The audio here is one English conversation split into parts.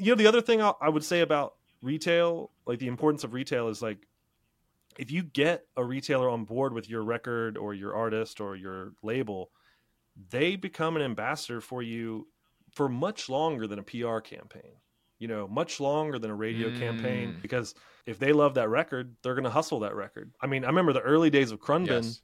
You know, the other thing I I would say about retail, like the importance of retail, is like if you get a retailer on board with your record or your artist or your label, they become an ambassador for you for much longer than a PR campaign. You know, much longer than a radio campaign Mm. because if they love that record, they're going to hustle that record. I mean, I remember the early days of Khruangbin Yes.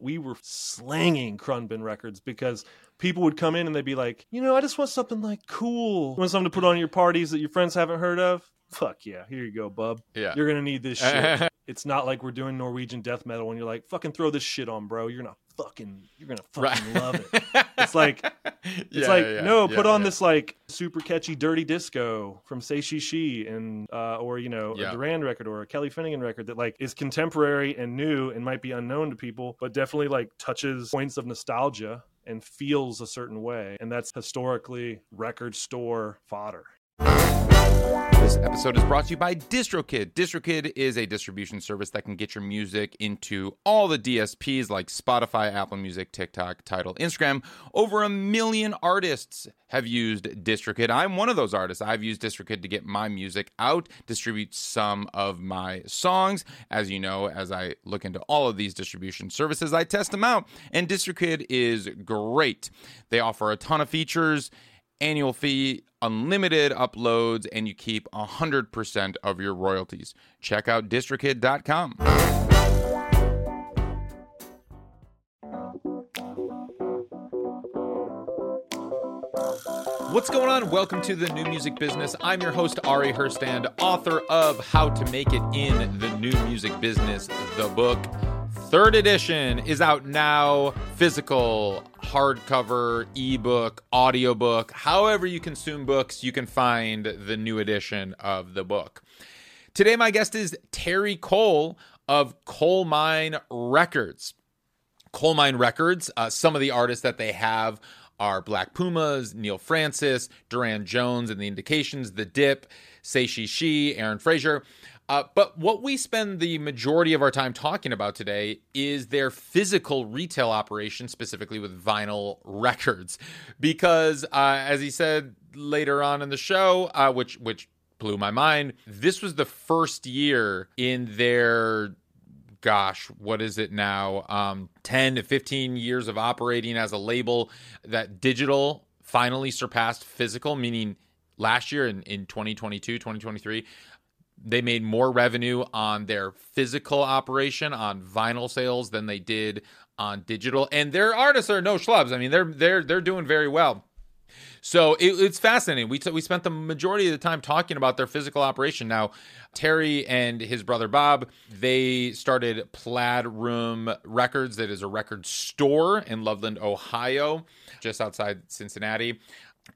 We were slanging Khruangbin records because people would come in and they'd be like, you know, I just want something like cool. You want something to put on your parties that your friends haven't heard of? Fuck yeah, here you go, bub. Yeah. You're gonna need this shit. It's not like we're doing Norwegian death metal and you're like, fucking throw this shit on, bro. You're gonna fucking you're gonna fucking love it. It's like it's Yeah, like yeah, no, yeah, put on this like super catchy dirty disco from Say She She and uh, or you know a Durand record or a Kelly Finnigan record that like is contemporary and new and might be unknown to people, but definitely like touches points of nostalgia and feels a certain way, and that's historically record store fodder. This episode is brought to you by DistroKid. DistroKid is a distribution service that can get your music into all the DSPs like Spotify, Apple Music, TikTok, Tidal, Instagram. Over a million artists have used DistroKid. I'm one of those artists. I've used DistroKid to get my music out, distribute some of my songs. As you know, as I look into all of these distribution services, I test them out. And DistroKid is great. They offer a ton of features annual fee, unlimited uploads, and you keep 100% of your royalties. Check out distrokid.com. What's going on? Welcome to the New Music Business. I'm your host, Ari Herstand, author of How to Make It in the New Music Business, the book. Third edition is out now. Physical, hardcover, ebook, audiobook, however you consume books, you can find the new edition of the book. Today, my guest is Terry Cole of Colemine Records. Colemine Records, uh, some of the artists that they have are Black Pumas, Neal Francis, Durand Jones and the Indications, The Dip, Say She She, Aaron Frazer. Uh, but what we spend the majority of our time talking about today is their physical retail operation, specifically with vinyl records, because uh, as he said later on in the show, uh, which which blew my mind, this was the first year in their gosh, what is it now? Um, 10 to 15 years of operating as a label that digital finally surpassed physical, meaning last year in, in 2022, 2023, they made more revenue on their physical operation on vinyl sales than they did on digital. And their artists are no schlubs. I mean, they're they're they're doing very well. So it, it's fascinating. We we spent the majority of the time talking about their physical operation. Now, Terry and his brother Bob, they started Plaid Room Records. That is a record store in Loveland, Ohio, just outside Cincinnati,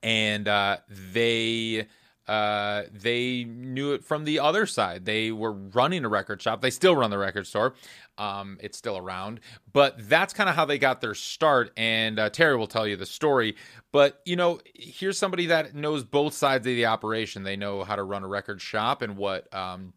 and uh, they uh, they knew it from the other side. They were running a record shop. They still run the record store. Um, it's still around, but that's kind of how they got their start. And uh, Terry will tell you the story. But you know, here's somebody that knows both sides of the operation. They know how to run a record shop and what. Um,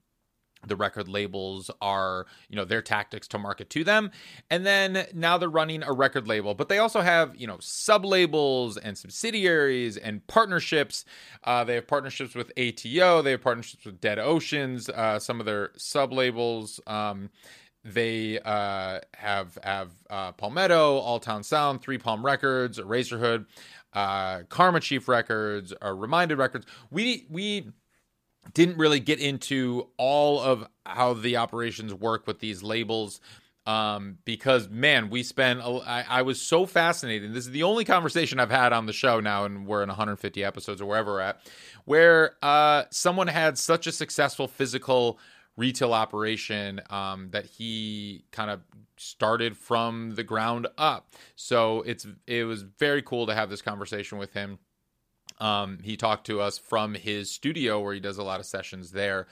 the record labels are, you know, their tactics to market to them. And then now they're running a record label, but they also have, you know, sub labels and subsidiaries and partnerships. Uh, they have partnerships with ATO, they have partnerships with Dead Oceans, uh, some of their sub labels. Um, they uh, have have uh, Palmetto, All Town Sound, Three Palm Records, Razorhood, uh, Karma Chief Records, uh, Reminded Records. We we didn't really get into all of how the operations work with these labels um, because man, we spent. I was so fascinated. This is the only conversation I've had on the show now, and we're in 150 episodes or wherever we're at, where uh, someone had such a successful physical retail operation um, that he kind of started from the ground up. So it's it was very cool to have this conversation with him. Um, he talked to us from his studio where he does a lot of sessions there.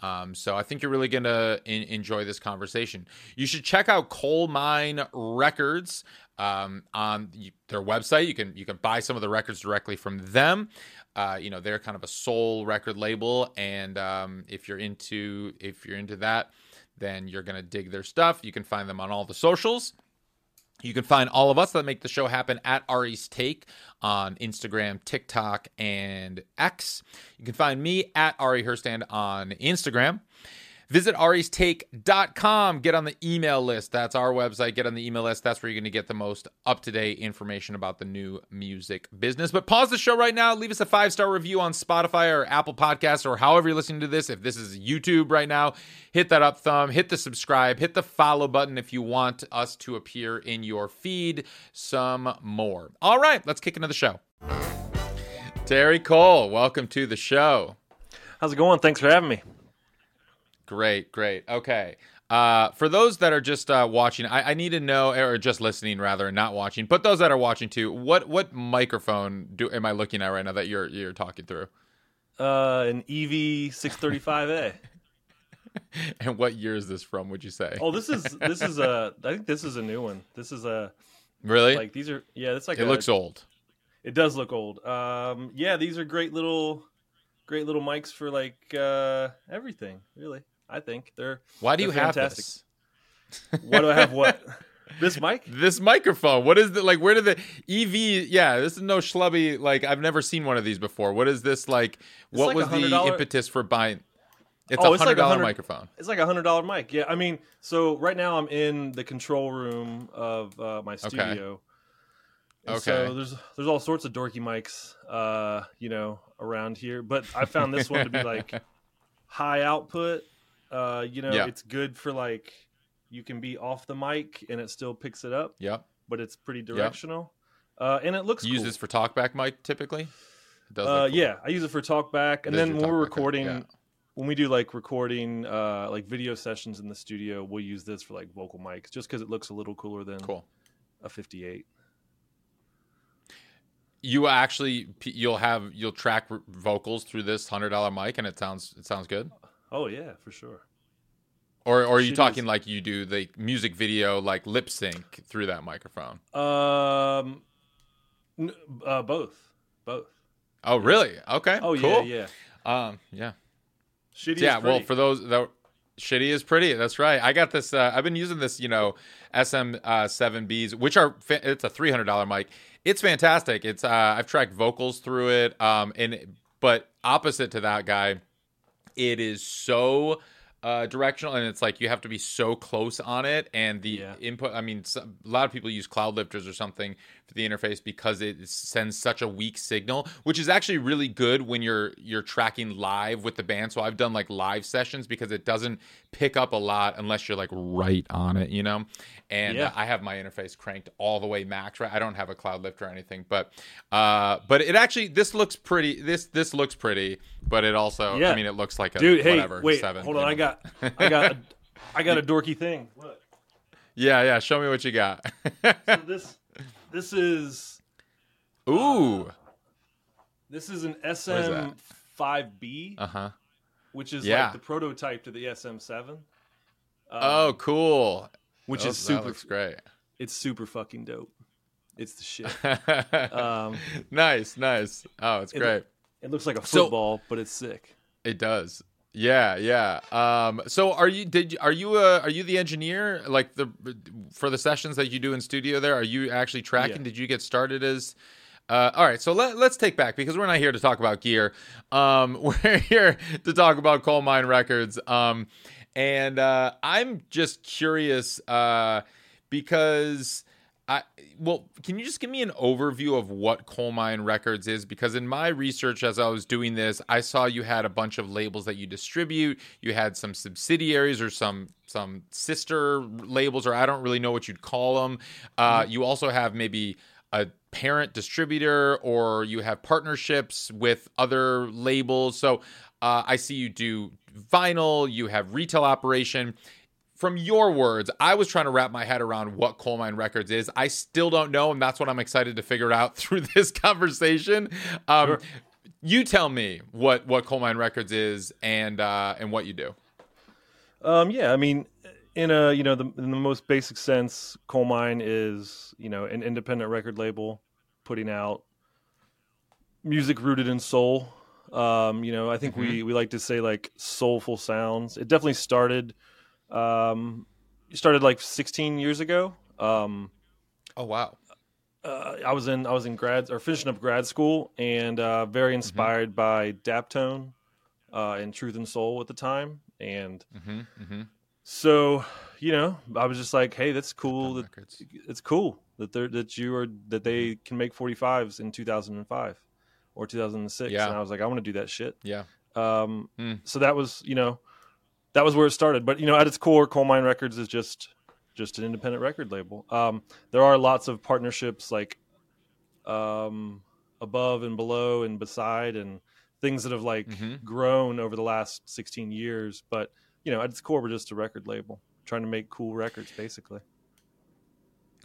Um, so I think you're really going to in- enjoy this conversation. You should check out Colemine Records um, on their website. You can you can buy some of the records directly from them. Uh, you know they're kind of a soul record label, and um, if you're into if you're into that, then you're going to dig their stuff. You can find them on all the socials. You can find all of us that make the show happen at Ari's Take on Instagram, TikTok, and X. You can find me at Ari Herstand on Instagram. Visit aristake.com. Get on the email list. That's our website. Get on the email list. That's where you're going to get the most up to date information about the new music business. But pause the show right now. Leave us a five star review on Spotify or Apple Podcasts or however you're listening to this. If this is YouTube right now, hit that up thumb, hit the subscribe, hit the follow button if you want us to appear in your feed some more. All right, let's kick into the show. Terry Cole, welcome to the show. How's it going? Thanks for having me. Great, great. Okay. Uh, for those that are just uh, watching, I, I, need to know, or just listening rather, and not watching. But those that are watching too, what what microphone do am I looking at right now that you're you're talking through? Uh, an EV six thirty five A. And what year is this from? Would you say? Oh, this is this is a. I think this is a new one. This is a. Really? Like these are yeah. It's like it a, looks old. It does look old. Um, yeah, these are great little, great little mics for like uh everything. Really. I think they're. Why do you have fantastic. this? Why do I have what? this mic? This microphone. What is the like? Where did the EV? Yeah, this is no schlubby. Like I've never seen one of these before. What is this like? It's what like was $100 the impetus for buying? It's Oh, a it's hundred like microphone. It's like a hundred dollar mic. Yeah, I mean, so right now I'm in the control room of uh, my studio. And Okay. So there's there's all sorts of dorky mics, uh, you know, around here. But I found this one to be like high output. Uh, you know, Yeah. it's good for like you can be off the mic and it still picks it up, Yep. but it's pretty directional. Uh, and it looks You use this for talkback mic typically. Uh, cool. yeah, I use it for talkback, and then when we're recording, yeah. when we do like recording, uh, like video sessions in the studio, we'll use this for like vocal mics, just because it looks a little cooler than Cool. a 58. You actually you'll have you'll track vocals through this hundred dollar mic, and it sounds it sounds good. Oh yeah, for sure. Or, or are you Shit talking is- like you do the music video like lip sync through that microphone? Um, n- uh, both, both. Oh, really? Okay. Oh cool. yeah, yeah. Um, yeah. Shitty. Is pretty. Yeah. Well, for those that shitty is pretty. That's right. I got this. Uh, I've been using this. You know, SM uh, seven Bs, which are fa- it's a three hundred dollar mic. It's fantastic. It's uh, I've tracked vocals through it. Um, and but opposite to that guy, it is so uh, directional and it's like you have to be so close on it and the Yeah. input i mean some, a lot of people use cloud lifters or something for the interface because it sends such a weak signal which is actually really good when you're you're tracking live with the band so i've done like live sessions because it doesn't pick up a lot unless you're like right on it you know and Yeah. uh, i have my interface cranked all the way max right i don't have a cloud lift or anything but uh but it actually this looks pretty this this looks pretty but it also Yeah. i mean it looks like a dude, hey, whatever wait, seven hold you on. know? I got, I got, a, I got a dorky thing. Look, Yeah, yeah. Show me what you got. so this, this is, Ooh. this is an SM5B. Uh huh. which is Yeah. like the prototype to the SM seven. Um, Oh, cool. which is super. looks great. It's super fucking dope. It's the shit. Um, nice, nice. Oh, it's it- great. it looks like a So- football, but it's sick. It does. Yeah, yeah. Um, so are you did are you uh are you the engineer like the for the sessions that you do in studio there? Are you actually tracking? Yeah. Did you get started as uh, all right, so let, let's take back because we're not here to talk about gear. Um, we're here to talk about Colemine Records. Um, and uh, I'm just curious uh, because I well, can you just give me an overview of what Colemine Records is? Because in my research, as I was doing this, I saw you had a bunch of labels that you distribute. You had some subsidiaries or some some sister labels, or I don't really know what you'd call them. Uh, You also have maybe a parent distributor, or you have partnerships with other labels. So uh, I see you do vinyl. You have retail operation from your words, I was trying to wrap my head around what Colemine Records is. I still don't know, and that's what I'm excited to figure out through this conversation. Um, Sure. You tell me what what Colemine Records is and uh, and what you do. Um, yeah, I mean, in a you know the in the most basic sense, Colemine is you know an independent record label putting out music rooted in soul. Um, you know, I think we we like to say like soulful sounds. It definitely started um, started like 16 years ago. Um, Oh wow. uh, I was in I was in grad or finishing up grad school and uh, very inspired by Daptone uh, and Truth and Soul at the time, and Mm-hmm. Mm-hmm. so you know I was just like, hey, that's cool. That, it's cool that they're that you are that they can make 45s in 2005 or 2006, Yeah. and I was like, I want to do that shit. Yeah. Um, Hmm. So that was you know that was where it started. But you know, at its core, Colemine Records is just just an independent record label. Um, there are lots of partnerships like um, above and below and beside and things that have like Mhm. grown over the last 16 years. But you know, at its core, we're just a record label trying to make cool records, basically.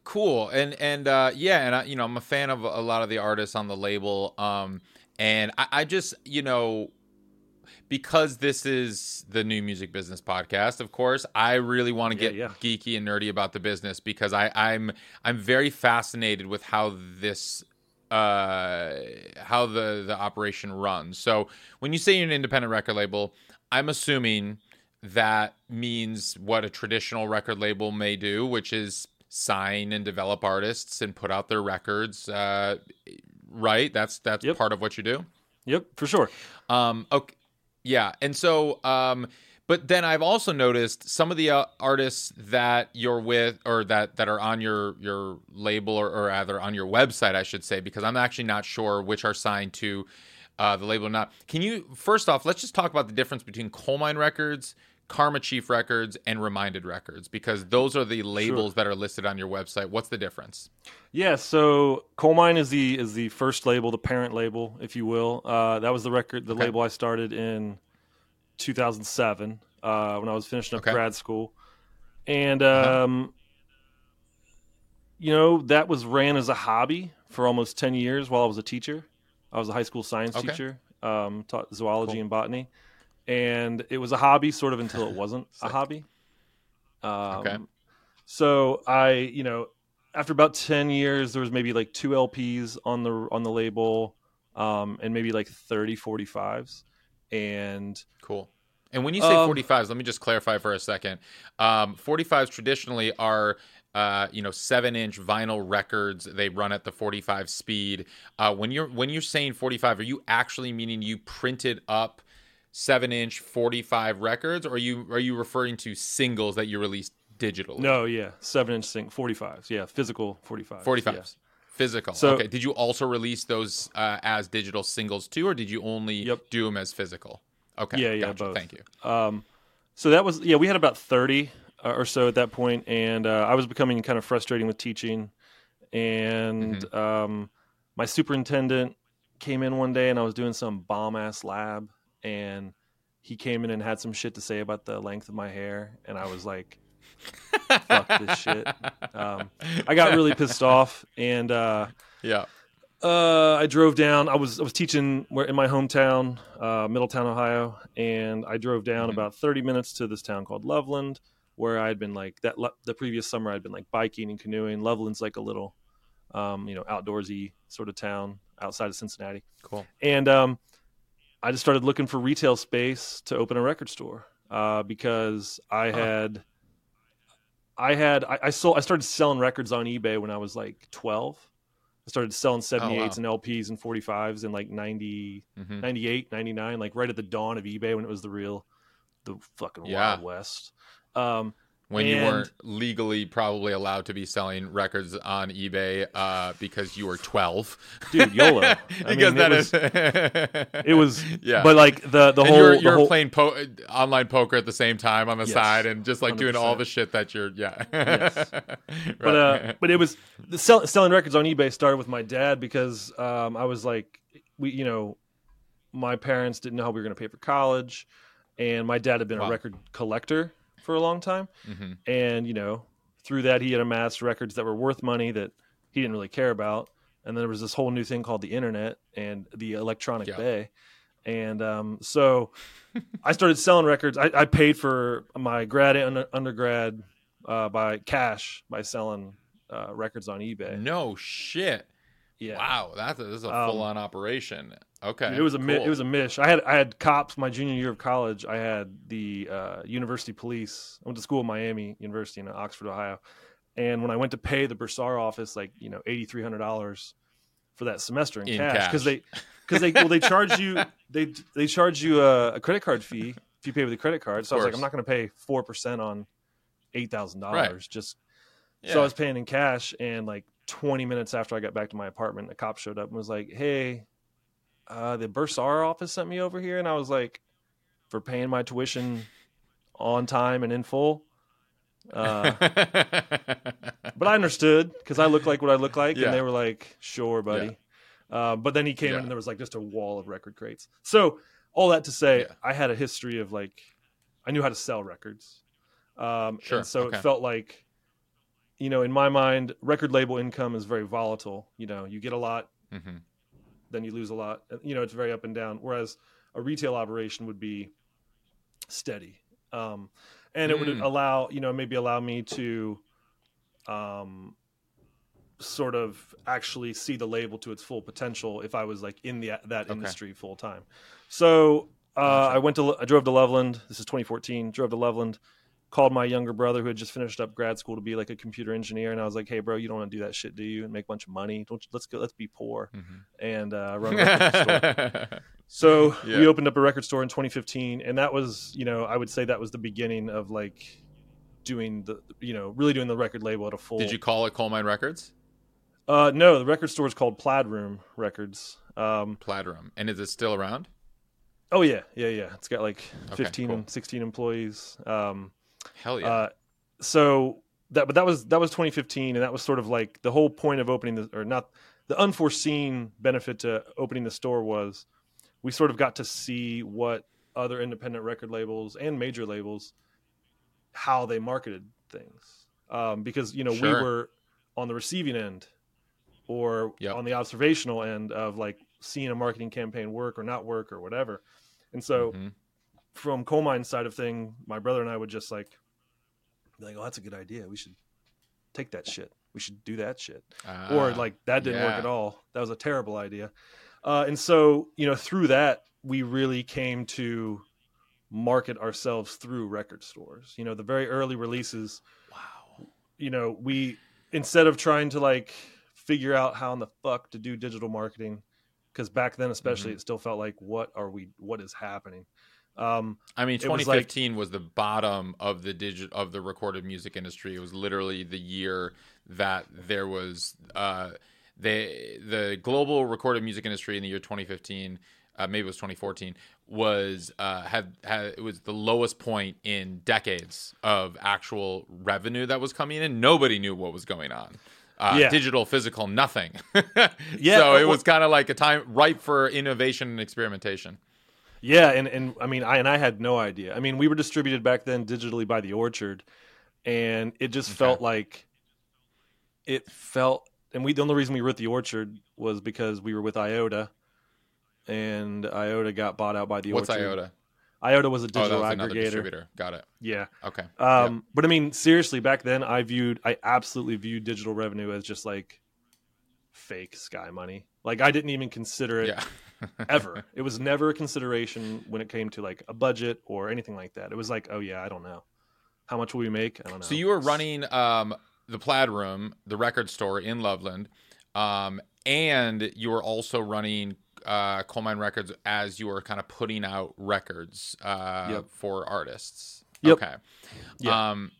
cool and and uh yeah and I, you know i'm a fan of a lot of the artists on the label um and I, I just you know because this is the new music business podcast of course i really want to Yeah, get yeah. geeky and nerdy about the business because i i'm i'm very fascinated with how this uh how the the operation runs so when you say you're an independent record label i'm assuming that means what a traditional record label may do which is sign and develop artists and put out their records uh right that's that's Yep. part of what you do Yep, for sure. um, okay, yeah, and so, um, but then I've also noticed some of the uh, artists that you're with, or that that are on your your label, or, or rather on your website, I should say, because I'm actually not sure which are signed to uh, the label or not. Can you first off, let's just talk about the difference between Colemine Records, Karma Chief Records, and Reminded Records, because those are the labels that are listed on your website. What's the difference? Yeah, so Colemine is the is the first label, the parent label, if you will. Uh, that was the record, the Okay. label I started in 2007 uh, when I was finishing up Okay. grad school, and Uh-huh. um, you know that was ran as a hobby for almost 10 years while I was a teacher. I was a high school science Okay. teacher, um, taught zoology Cool. and botany, and it was a hobby sort of until it wasn't a hobby. Um, Okay. So I, you know, after about 10 years there was maybe like two lps on the on the label um and maybe like 30 45s and Cool. And when you say Um, 45s, let me just clarify for a second. Um, 45s traditionally are, uh, you know, seven-inch vinyl records. They run at the 45 speed. Uh, when you're when you're saying 45, are you actually meaning you printed up seven-inch 45 records, or are you are you referring to singles that you released digitally? no yeah 7 inch sing 45s yeah physical 45s 45s. yeah. Physical. So- okay. Did you also release those uh, as digital singles too, or did you only Yep. do them as physical? Okay. Yeah, yeah, gotcha. both. Thank you. Um, so that was yeah, we had about thirty uh, or so at that point, and uh, I was becoming kind of frustrating with teaching, and Mm-hmm. um, my superintendent came in one day, and I was doing some bomb ass lab, and he came in and had some shit to say about the length of my hair, and I was like, "Fuck this shit." Um, I got really pissed off, and. Uh, Yeah. uh, I drove down. I was I was teaching where in my hometown, uh, Middletown, Ohio, and I drove down Mhm. about thirty minutes to this town called Loveland, where I had been like that. le- The previous summer, I'd been like biking and canoeing. Loveland's like a little, um, you know, outdoorsy sort of town outside of Cincinnati, Cool. and um, I just started looking for retail space to open a record store uh, because I Huh. had. I had I, I sold I started selling records on eBay when I was like twelve. I started selling 78s and LPs and 45s in like 90, hmm 98, 99, like right at the dawn of eBay when it was the real, the fucking Yeah. Wild West. Um, When you weren't legally probably allowed to be selling records on eBay uh, because you were 12. Dude, YOLO. I because mean, that it is. it was, yeah. but like the, the and whole, you're, you're whole playing po- online poker at the same time on the Yes, side and just like doing all the shit that you're, yeah. Yes. Right. but uh, but it was the sell, selling records on eBay started with my dad because um, I was like, we, you know, my parents didn't know how we were going to pay for college, and my dad had been Wow. a record collector for a long time, Mhm. and you know, through that he had amassed records that were worth money that he didn't really care about, and then there was this whole new thing called the internet and the electronic Yeah. bay. And um, so I started selling records. I, I paid for my grad and undergrad uh, by cash by selling uh, records on eBay. no shit. Yeah, Wow. That's a, this is a Um, full on operation. Okay. it was a mi- cool. it was a mish. I had I had cops my junior year of college. I had the uh, university police. I went to school in Miami University in Oxford, Ohio, And when I went to pay the Bursar office like you know eighty three hundred dollars for that semester in, In cash because they because they well they charge you they they charge you a, a credit card fee if you pay with a credit card. So I was like. I'm not going to pay four percent on eight thousand Right. dollars. Just Yeah. so I was paying in cash, and like 20 minutes after I got back to my apartment, a cop showed up and was like, "Hey, uh, the Bursar office sent me over here," and I was like, "For paying my tuition on time and in full." Uh, but I understood because I look like what I look like, Yeah. and they were like, "Sure, buddy." Uh, but then he came Yeah. in, and there was like just a wall of record crates. So all that to say, Yeah. I had a history of like, I knew how to sell records, um, Sure, and so okay. it felt like, you know, in my mind, record label income is very volatile. You know, you get a lot, Mhm. Then you lose a lot. You know, it's very up and down. Whereas a retail operation would be steady, um, and it would Mm. allow you know maybe allow me to, um, sort of actually see the label to its full potential if I was like in the that Okay. industry full time. So uh, Gotcha. I went to I drove to Loveland. This is 2014. Drove to Loveland. Called my younger brother who had just finished up grad school to be like a computer engineer, and I was like, "Hey, bro, you don't want to do that shit, do you? And make a bunch of money? Don't you, let's go. Let's be poor Mhm. and uh, run a record store." So Yeah. we opened up a record store in 2015, and that was, you know, I would say that was the beginning of like doing the, you know, really doing the record label at a full. Did you call it Colemine Records? Uh, no, the record store is called Plaid Room Records. Um, Plaid Room. And is it still around? oh yeah, yeah, yeah. It's got like Okay, 15, cool. 16 employees. Um, Hell yeah. uh, so that, but that was that was 2015, and that was sort of like the whole point of opening the, or not the unforeseen benefit to opening the store was we sort of got to see what other independent record labels and major labels how they marketed things um, because you know Sure. we were on the receiving end or Yep. on the observational end of like seeing a marketing campaign work or not work or whatever and so Mhm. From Colemine side of thing my brother and i would just like be like oh that's a good idea. We should take that shit. We should do that shit. Or Ah, like that didn't work at all. That was a terrible idea. Uh, and so you know through that we really came to market ourselves through record stores. You know the very early releases Wow. you know we instead of trying to like figure out how in the fuck to do digital marketing because back then especially Mhm. it still felt like what are we what is happening um I mean, It was like- 2015 was, the bottom of the digit of the recorded music industry. It was literally the year that there was uh, the the global recorded music industry in the year 2015. Uh, maybe it was 2014. Was uh, had had it was the lowest point in decades of actual revenue that was coming in. Nobody knew what was going on. Uh, Yeah. Digital, physical, nothing. Yeah, so it was kind of like a time ripe for innovation and experimentation. Yeah, and and I mean, I and I had no idea. I mean, we were distributed back then digitally by the Orchard, and it just Okay. felt like it felt. And we the only reason we were at the Orchard was because we were with IODA, and IODA got bought out by the What's Orchard. IODA? IODA was a Oh, digital was aggregator. distributor. Got it. Yeah. Okay. Um, But I mean, seriously, back then I viewed, I absolutely viewed digital revenue as just like fake sky money. Like I didn't even consider it Yeah. Ever. It was never a consideration when it came to like a budget or anything like that. It was like, oh yeah, I don't know. How much will we make? I don't know. So you were running um, the Plaid Room, the record store in Loveland, um, and you were also running uh, Colemine Records as you were kind of putting out records uh, Yep. for artists. Yep. Okay. Yeah. Um,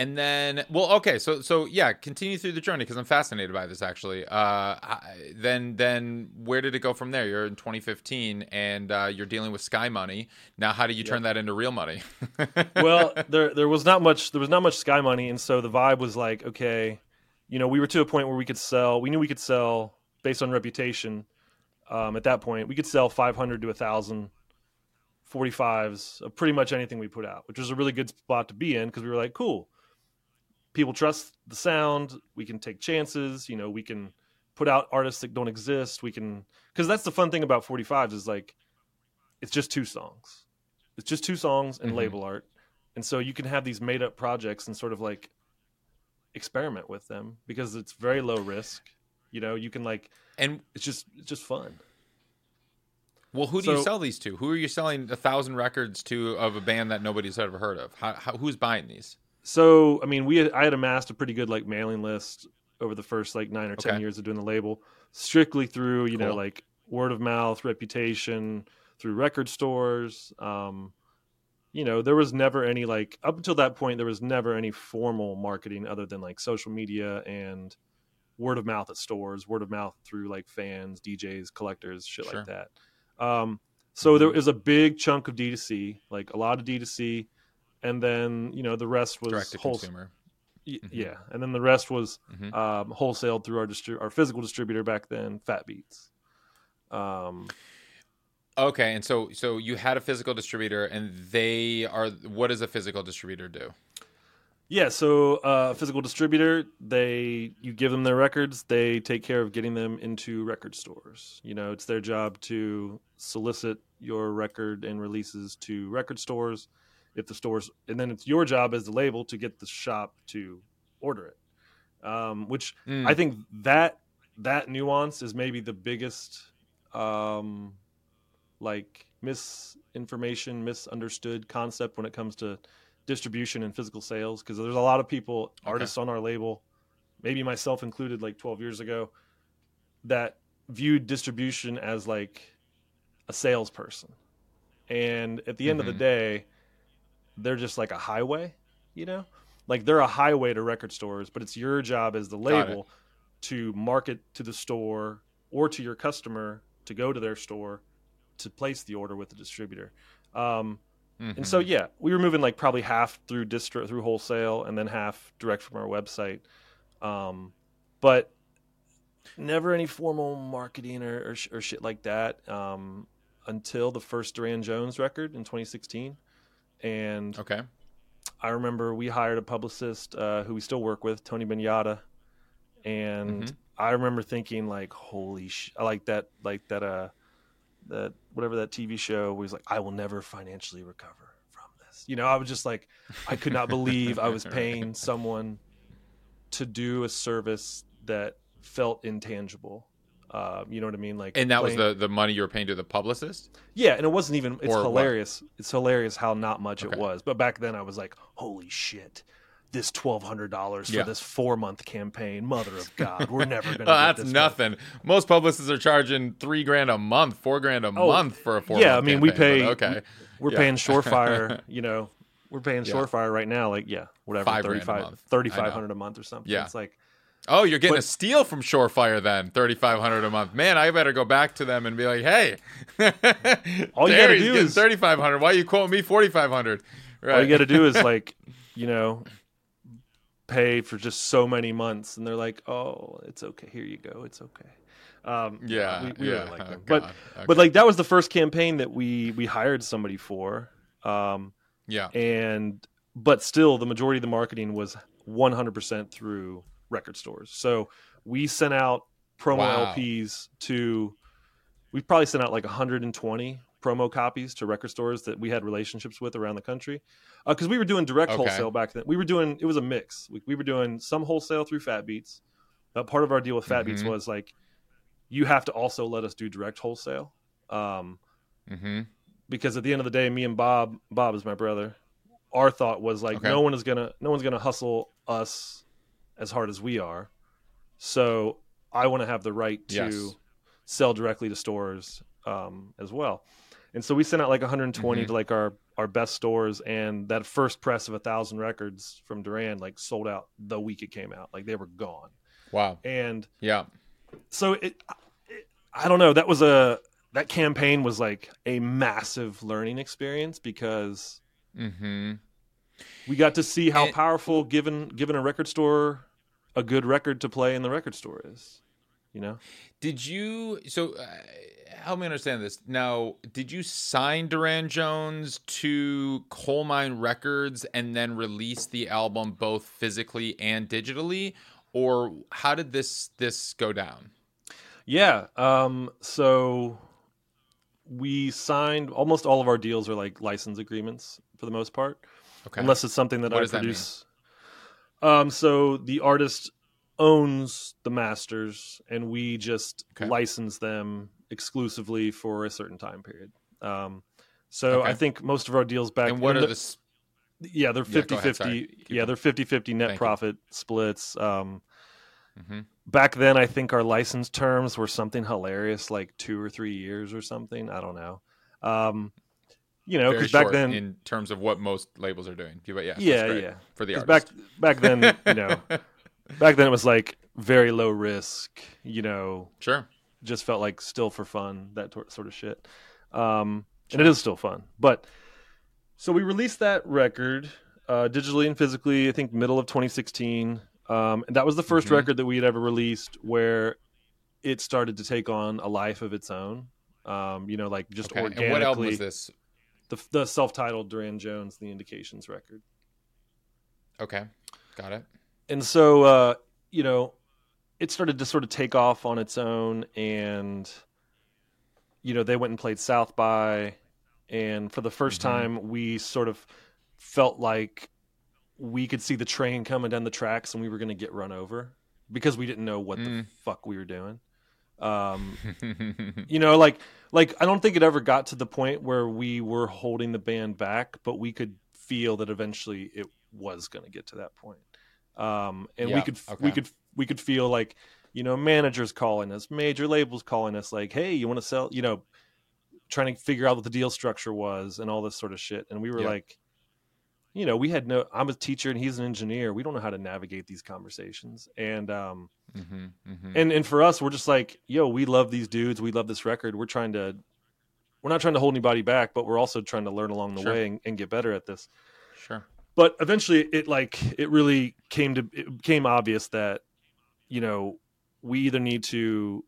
and then, well, okay, so so yeah, continue through the journey because I'm fascinated by this actually. Uh, I, then then where did it go from there? You're in 2015 and uh, you're dealing with Sky Money. Now, how do you turn that into real money? well, there there was not much there was not much sky money, and so the vibe was like, okay, you know, we were to a point where we could sell. We knew we could sell based on reputation. Um, at that point, we could sell 500 to 1,000 45s of pretty much anything we put out, which was a really good spot to be in because we were like, cool. People trust the sound. We can take chances. You know, we can put out artists that don't exist. We can because that's the fun thing about 45s is like it's just two songs. It's just two songs and Mhm. label art. And so you can have these made up projects and sort of like experiment with them because it's very low risk. You know, you can like and it's just it's just fun. Well, who do you sell these to? Who are you selling a thousand records to of a band that nobody's ever heard of? How, how, who's buying these? So I mean, we had, I had amassed a pretty good like mailing list over the first like nine or ten Okay. years of doing the label, strictly through you know like word of mouth, reputation, through record stores. Um, you know, there was never any like up until that point, there was never any formal marketing other than like social media and word of mouth at stores, word of mouth through like fans, DJs, collectors, shit Sure. like that. Um, so there Mhm. was a big chunk of D2C, like a lot of D2C, and then you know the rest was Direct to whole- consumer. y- Mhm. yeah, and then the rest was Mhm. um, wholesaled through our distri- our physical distributor back then, Fat Beats. Um, Okay, and so so you had a physical distributor, and they are. What does a physical distributor do? yeah, so uh, physical distributor, they you give them their records, they take care of getting them into record stores. You know, it's their job to solicit your record and releases to record stores. If the stores, and then it's your job as the label to get the shop to order it. Um, which Mm, I think that that nuance is maybe the biggest um like misinformation, misunderstood concept when it comes to distribution and physical sales because there's a lot of people, Okay. artists on our label, maybe myself included like 12 years ago that viewed distribution as like a salesperson. And at the end of the Mhm. day, they're just like a highway, you know? Like they're a highway to record stores, but it's your job as the label to market to the store or to your customer to go to their store to place the order with the distributor. Um, and so mhm. yeah, we were moving like probably half through distro through wholesale and then half direct from our website. Um, but never any formal marketing or, or, sh- or shit like that um, until the first Durand Jones record in 2016. And okay, I remember we hired a publicist uh, who we still work with, Tony Benyata, and Mhm. I remember thinking like, "Holy sh!" I like that, like that, uh, that whatever that TV show he's like, "I will never financially recover from this." You know, I was just like, I could not believe I was paying someone to do a service that felt intangible. Uh, you know what I mean? Like, and that was the the money you were paying to the publicist. yeah, and it wasn't even. It's Or what? hilarious. It's hilarious how not much Okay. it was. But back then, I was like, "Holy shit! This twelve hundred dollars for Yeah. this four month campaign. Mother of God, we're never gonna." Oh, get that's this much." nothing. Most publicists are charging three grand a month, four grand a Oh, month for a four. yeah, I mean, we pay- Okay, We're Yeah. paying Shorefire. you know, we're paying Yeah. Shorefire right now. Like, yeah, whatever, Five a month. 3500 a month or something. Yeah. it's like, Oh, you're getting But- a steal from Shorefire then, thirty five hundred a month. Man, I better go back to them and be like, hey, All you gotta do is- thirty five hundred. Why you quoting me forty five hundred? Right. all you got to do is like, you know, pay for just so many months, and they're like, "Oh, it's okay. Here you go. It's okay." Um, yeah, we, we yeah. really like Oh, but Okay. but like that was the first campaign that we we hired somebody for um yeah, and but still the majority of the marketing was 100% through record stores so we sent out promo Wow. lps to we probably sent out like 120 promo copies to record stores that we had relationships with around the country because we were doing direct Okay. wholesale back then we were doing it was a mix we, we were doing some wholesale through fat beats but part of our deal with fat beats Mhm. was like you have to also let us do direct wholesale um, hmm because at the end of the day, me and Bob, Bob is my brother. Our thought was like, Okay. no one is gonna, no one's gonna hustle us as hard as we are. So I want to have the right to Yes. sell directly to stores um, as well. And so we sent out like 120 Mhm. to like our our best stores, and that first press of a thousand records from Durand like sold out the week it came out. Like they were gone. Wow. And Yeah. so it, it i don't know that was a that campaign was like a massive learning experience because hmm we got to see how And- powerful given given a record store a good record to play in the record store is you know Did you? So, uh, help me understand this. Now, did you sign Durand Jones to Colemine Records and then release the album both physically and digitally, or how did this this go down? yeah um so we signed almost all of our deals are like license agreements for the most part Okay. unless it's something that What I does that produce. Um, so the artist owns the masters, and we just Okay. license them exclusively for a certain time period. Um, so Okay. I think most of our deals back and what are the- the Yeah, they're Yeah, 50 go ahead, 50. Yeah, they're 50 50 net Thank you. profit splits. Um, Mhm. back then, I think our license terms were something hilarious, like two or three years or something. I don't know. Um, you know, because back then, in terms of what most labels are doing. But yeah, yeah, yeah. for the artist. back back then, you know, back then it was like very low risk. You know, sure. just felt like still for fun, that tor- sort of shit. Um, and it is still fun. But so we released that record uh, digitally and physically, I think middle of 2016. Um, and that was the 1st Mhm. record that we had ever released where it started to take on a life of its own. Um, you know, like just Okay. organically. And what album was this? The, the self-titled Durand Jones, The Indications record. Okay, got it. and so uh, you know it started to sort of take off on its own and you know they went and played south by and for the 1st Mhm. time we sort of felt like we could see the train coming down the tracks and we were going to get run over because we didn't know what the Mm. fuck we were doing um, you know like like i don't think it ever got to the point where we were holding the band back but we could feel that eventually it was going to get to that point um and we could okay. we could we could feel like you know managers calling us major labels calling us like hey you want to sell you know trying to figure out what the deal structure was and all this sort of shit and we were Yeah. like you know we had no i'm a teacher and he's an engineer. We don't know how to navigate these conversations. And um hmm hmm and and for us we're just like yo we love these dudes. We love this record. We're trying to we're not trying to hold anybody back but we're also trying to learn along the Sure. way and, and get better at this. Sure. but eventually it like it really came to it became obvious that you know we either need to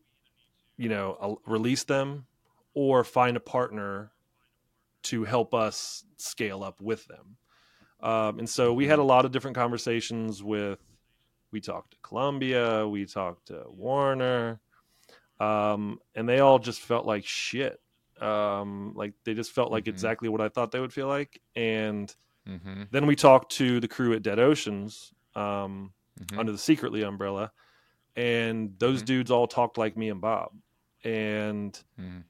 you know release them or find a partner to help us scale up with them um, and so we had a lot of different conversations with we talked to columbia we talked to warner um, and they all just felt like shit um, like they just felt like Mhm. exactly what i thought they would feel like and hmm then we talked to the crew at Dead Oceans um, Mhm. under the Secretly umbrella, and those Mhm. dudes all talked like me and Bob, and, Mhm.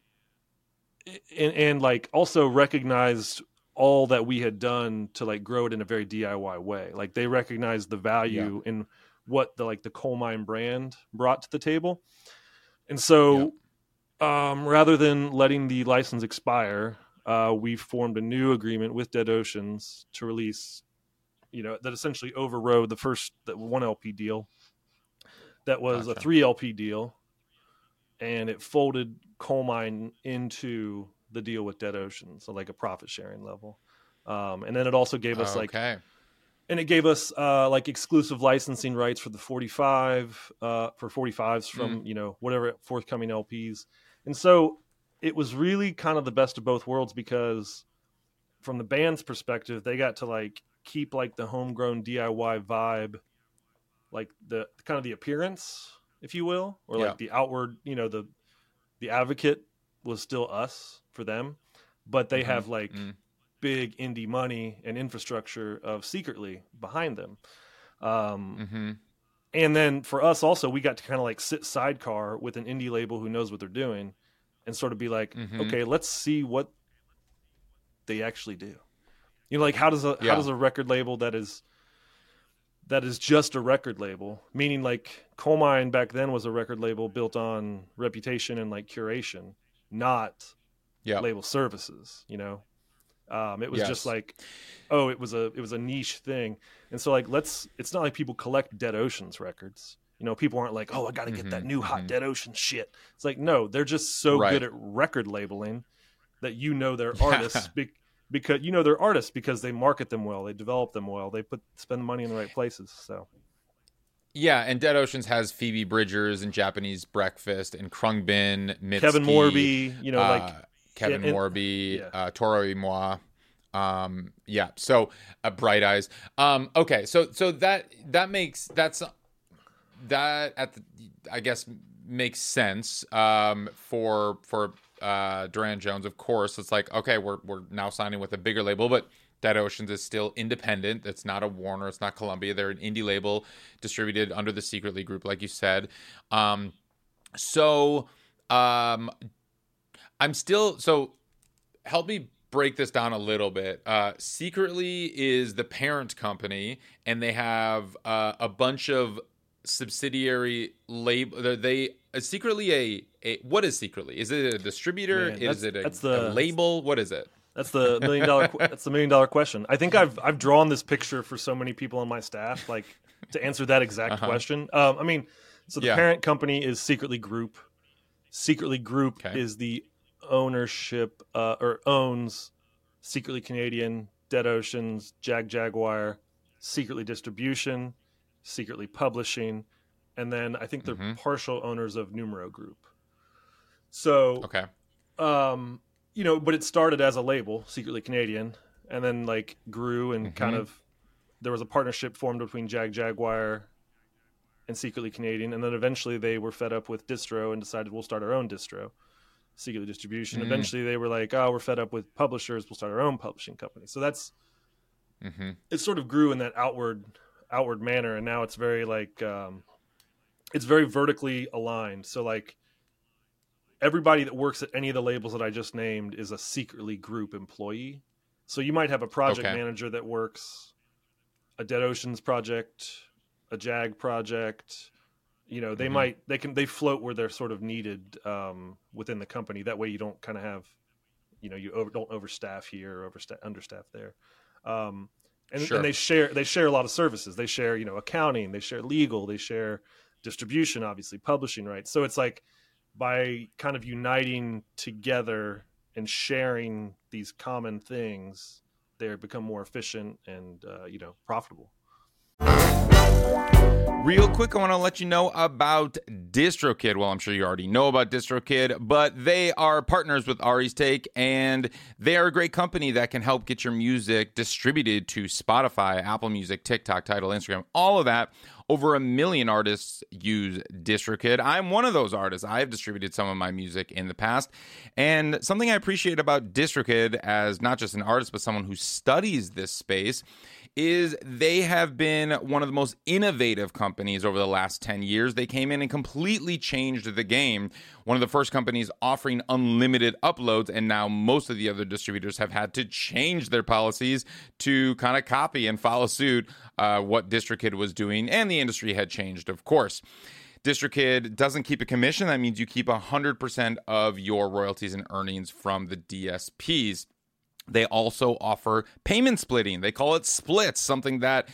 and and like also recognized all that we had done to like grow it in a very DIY way. Like they recognized the value in what the like the Colemine brand brought to the table, and so um, rather than letting the license expire, uh, we formed a new agreement with Dead Oceans to release, you know, that essentially overrode the first that one LP deal. That was a three LP deal, and it folded Colemine into the deal with Dead Ocean, so like a profit sharing level. Um, and then it also gave us like okay. and it gave us uh, like exclusive licensing rights for the 45 uh, for 45s from you know whatever forthcoming lps and so it was really kind of the best of both worlds because from the band's perspective they got to like keep like the homegrown diy vibe like the kind of the appearance if you will or Yeah. like the outward you know the the advocate was still us for them but they Mhm. have like Mm. big indie money and infrastructure of secretly behind them. Um, Mhm. And then for us also, we got to kind of like sit sidecar with an indie label who knows what they're doing and sort of be like, Mhm. okay, let's see what they actually do. You know, like how does a Yeah. how does a record label that is that is just a record label, meaning like Colemine back then was a record label built on reputation and like curation, not Yeah. label services you know um, it was Yes. just like oh it was a it was a niche thing and so like let's it's not like people collect dead oceans records you know people aren't like oh i gotta get that Mhm, new hot mhm. dead ocean shit it's like no they're just so Right. good at record labeling that you know they're artists be- because you know they're artists because they market them well they develop them well they put spend the money in the right places so Yeah, and Dead Oceans has Phoebe Bridgers and Japanese Breakfast and Khruangbin, Mitski, kevin morby you know uh, like Kevin yeah, Morby, yeah. uh, Toro y Moi. Um, yeah. So uh, Bright Eyes. Um, okay. So so that that makes that's that at the I guess makes sense. Um, for for uh Durand Jones, of course. It's like okay, we're we're now signing with a bigger label, but. Dead Oceans is still independent. It's not a Warner. It's not Columbia. They're an indie label distributed under the Secretly Group, like you said. Um, so um, I'm still so help me break this down a little bit. Uh, Secretly is the parent company, and they have uh, a bunch of subsidiary label. They uh, secretly a, a what is secretly? Is it a distributor? Man, is it a, the- a label? What is it? That's the million dollar. qu- that's the million dollar question. I think I've I've drawn this picture for so many people on my staff, like to answer that exact Uh-huh. question. Um, I mean, so the Yeah. parent company is Secretly Group. Secretly Group Okay. is the ownership uh, or owns Secretly Canadian, Dead Oceans, Jagjaguwar, Secretly Distribution, Secretly Publishing, and then I think they're Mhm. partial owners of Numero Group. So Okay. um you know but it started as a label secretly canadian and then like grew and Mhm. kind of there was a partnership formed between jagjaguwar and secretly canadian and then eventually they were fed up with distro and decided we'll start our own distro secretly distribution Mm. eventually they were like oh we're fed up with publishers we'll start our own publishing company so that's hmm it sort of grew in that outward outward manner and now it's very like um it's very vertically aligned so like everybody that works at any of the labels that i just named is a secretly group employee so you might have a project Okay. manager that works a dead oceans project a jag project you know they Mhm. might they can they float where they're sort of needed um, within the company that way you don't kind of have you know you over, don't overstaff here or overstaff understaff there um, and, Sure. and they share they share a lot of services they share you know accounting they share legal they share distribution obviously publishing rights so it's like by kind of uniting together and sharing these common things they become more efficient and uh, you know profitable Real quick, I want to let you know about DistroKid. Well, I'm sure you already know about DistroKid, but they are partners with Ari's Take, and they are a great company that can help get your music distributed to Spotify, Apple Music, TikTok, Tidal, Instagram, all of that. Over a million artists use DistroKid. I'm one of those artists. I have distributed some of my music in the past. And something I appreciate about DistroKid as not just an artist, but someone who studies this space is they have been one of the most innovative companies over the last 10 years. They came in and completely changed the game. One of the first companies offering unlimited uploads, and now most of the other distributors have had to change their policies to kind of copy and follow suit uh, what DistroKid was doing, and the industry had changed, of course. DistroKid doesn't keep a commission. That means you keep 100% of your royalties and earnings from the DSPs. They also offer payment splitting. They call it splits, something that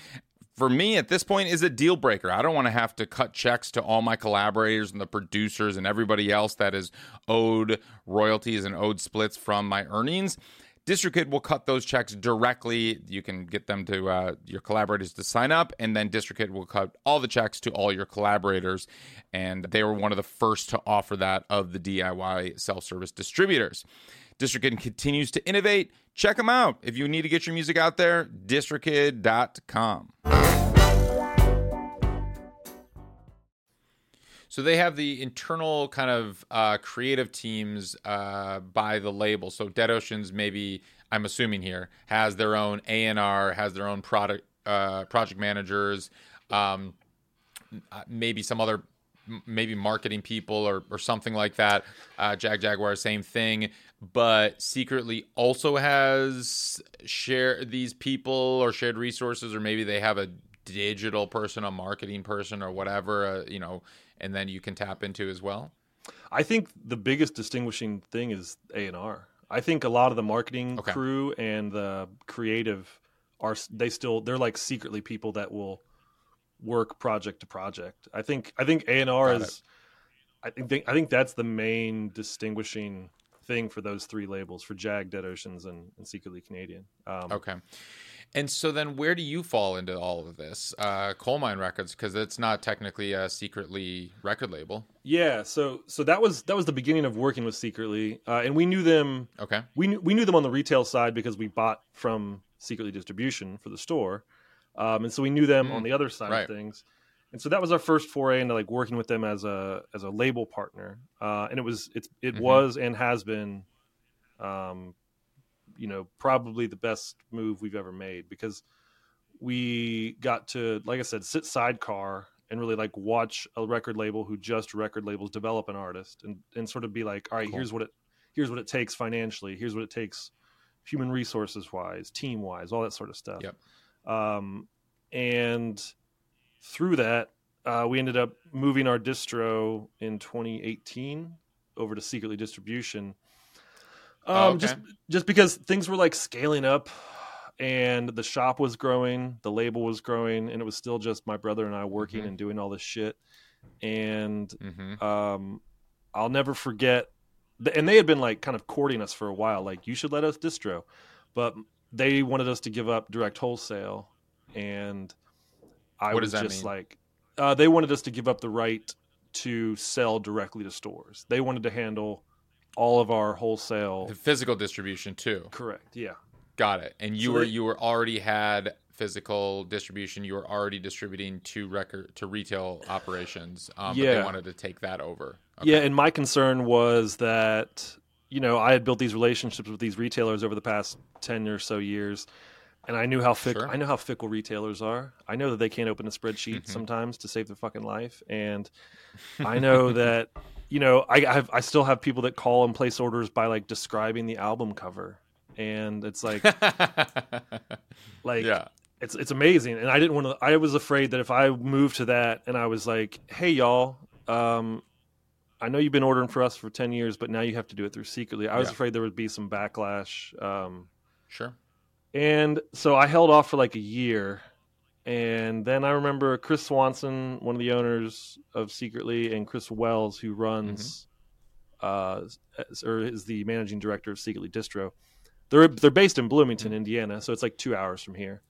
for me at this point is a deal breaker. I don't want to have to cut checks to all my collaborators and the producers and everybody else that is owed royalties and owed splits from my earnings. DistroKid will cut those checks directly. You can get them to uh, your collaborators to sign up, and then DistroKid will cut all the checks to all your collaborators. And they were one of the first to offer that of the DIY self service distributors. DistroKid continues to innovate. Check them out. If you need to get your music out there, distrokid.com. So they have the internal kind of uh, creative teams uh, by the label. So Dead Oceans, maybe I'm assuming here, has their own A and R, has their own product uh, project managers, um, maybe some other, maybe marketing people or or something like that. Uh, Jagjaguwar, same thing, but secretly also has share these people or shared resources, or maybe they have a digital person, a marketing person, or whatever. Uh, you know and then you can tap into as well. I think the biggest distinguishing thing is A and R. I think a lot of the marketing Okay. crew and the creative are they still they're like secretly people that will work project to project. I think I think A and R Got is I think I think that's the main distinguishing thing for those three labels for Jag, Dead Oceans, and, and Secretly Canadian. Um, Okay. And so then where do you fall into all of this? Uh, Colemine Records, because it's not technically a secretly record label. Yeah, so so that was that was the beginning of working with Secretly, uh, and we knew them Okay. we knew, we knew them on the retail side because we bought from Secretly Distribution for the store, um, and so we knew them Mm, on the other side right. of things. And so that was our first foray into like working with them as a as a label partner, uh, and it was it's it Mhm. was and has been, um, you know, probably the best move we've ever made because we got to like I said sit sidecar and really like watch a record label who just record labels develop an artist and and sort of be like all right Cool. here's what it here's what it takes financially here's what it takes human resources wise, team wise, all that sort of stuff. Yep. Um, and through that, uh, we ended up moving our distro in 2018 over to Secretly Distribution. Um, Oh, okay. Just just because things were like scaling up, and the shop was growing, the label was growing, and it was still just my brother and I working Mhm. and doing all this shit. And hmm um, I'll never forget. th- And they had been like kind of courting us for a while, like you should let us distro, but they wanted us to give up direct wholesale, and I What was just mean? like, uh, they wanted us to give up the right to sell directly to stores. They wanted to handle all of our wholesale. The physical distribution too. Correct. Yeah. Got it. And you So were they- you were already had physical distribution. You were already distributing to record to retail operations. Um, But Yeah. they wanted to take that over. Okay. Yeah, and my concern was that you know I had built these relationships with these retailers over the past ten or so years, and I knew how fickle Sure. I know how fickle retailers are. I know that they can't open a spreadsheet Mhm. sometimes to save their fucking life, and I know that you know I I, have, I still have people that call and place orders by like describing the album cover, and it's like like yeah. it's it's amazing and i didn't want to i was afraid that if i moved to that and i was like hey y'all um i know you've been ordering for us for 10 years but now you have to do it through secretly i was Yeah. afraid there would be some backlash um Sure. And so i held off for like a year. And then i remember chris swanson one of the owners of secretly and chris wells who runs uh or is the managing director of secretly distro. They're they're based in bloomington indiana so it's like two hours from here.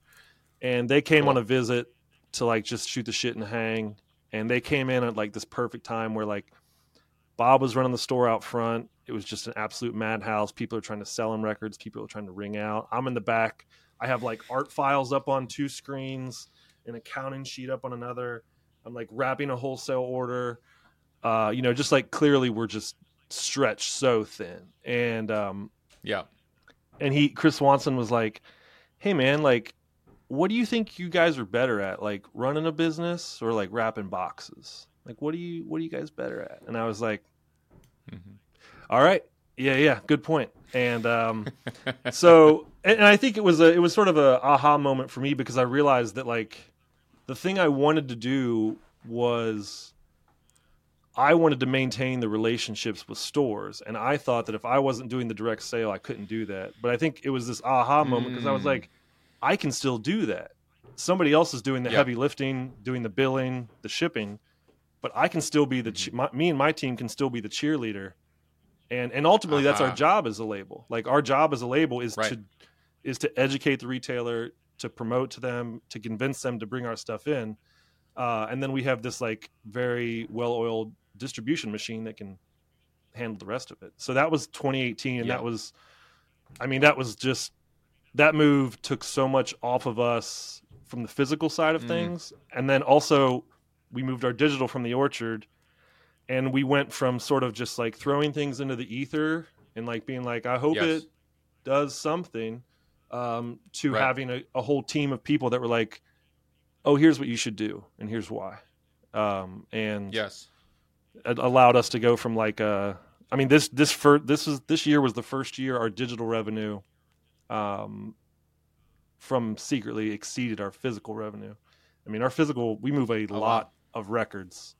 And they came Cool. on a visit to like just shoot the shit and hang. And they came in at like this perfect time where like bob was running the store out front it was just an absolute madhouse. People are trying to sell him records. People are trying to ring out. I'm in the back. I have like art files up on two screens an accounting sheet up on another. I'm like wrapping a wholesale order. Uh you know just like clearly we're just stretched so thin. And um Yeah. and he chris swanson was like hey man like what do you think you guys are better at? Like running a business or like wrapping boxes? Like what do you what are you guys better at? And i was like Mhm. All right. Yeah yeah. Good point. and um so and, and i think it was a it was sort of a aha moment for me because i realized that like the thing i wanted to do was i wanted to maintain the relationships with stores. And i thought that if i wasn't doing the direct sale i couldn't do that. But i think it was this aha moment because i was Mm. like i can still do that. Somebody else is doing the Yeah. heavy lifting doing the billing the shipping but i can still be the che- my, me and my team can still be the cheerleader and and ultimately that's our Uh-huh. job as a label like our job as a label is Right. to is to educate the retailer to promote to them to convince them to bring our stuff in uh, and then we have this like very well-oiled distribution machine that can handle the rest of it so that was 2018 and Yeah. that was i mean that was just that move took so much off of us from the physical side of Mm. things and then also we moved our digital from the orchard and we went from sort of just like throwing things into the ether and like being like i hope Yes. it does something um, to Right. having a, a whole team of people that were like oh here's what you should do and here's why um, and Yes. it allowed us to go from like uh I mean this this for this was this year was the first year our digital revenue um from secretly exceeded our physical revenue. I mean our physical we move a Oh, wow. lot of records.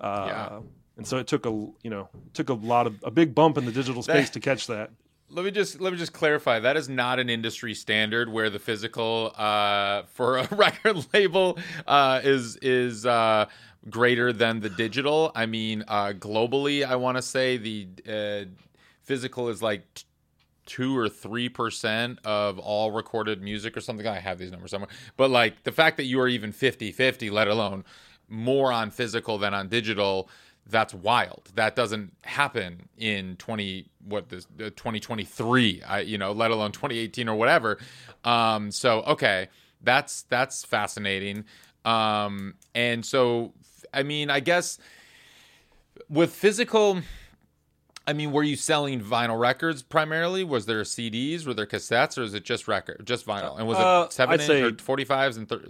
Uh Yeah. and so it took a you know took a lot of a big bump in the digital That- space to catch that. Let me just let me just clarify. That is not an industry standard where the physical uh, for a record label uh, is is uh, greater than the digital. I mean, uh, globally, I want to say the uh, physical is like t- two or three percent of all recorded music or something. I have these numbers somewhere, but like the fact that you are even 50-50, let alone more on physical than on digital that's wild that doesn't happen in 20 what this uh, 2023 i you know let alone 2018 or whatever um so okay that's that's fascinating um and so i mean i guess with physical I mean, were you selling vinyl records primarily? Was there CDs? Were there cassettes, or is it just record, just vinyl? And was Uh, it seven I'd inch or forty fives and thir-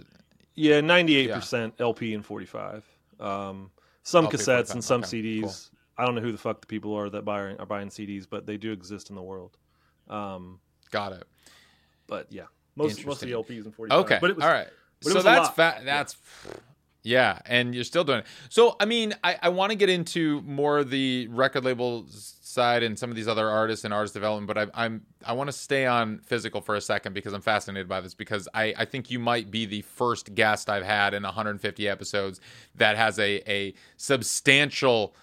Yeah, 98% LP and 45. Um some LP, cassettes and some okay, CDs. I don't know who the fuck the people are that buy are buying CDs, but they do exist in the world. Um Got it. But yeah, most most of the LPs in 45. Okay. but it was, All right. but it So was that's lot. fa- that's yeah. and you're still doing it. So I mean, I, I want to get into more of the record label s- side and some of these other artists and artist development, but I, I'm I want to stay on physical for a second because I'm fascinated by this because I I think you might be the first guest I've had in 150 episodes that has a a substantial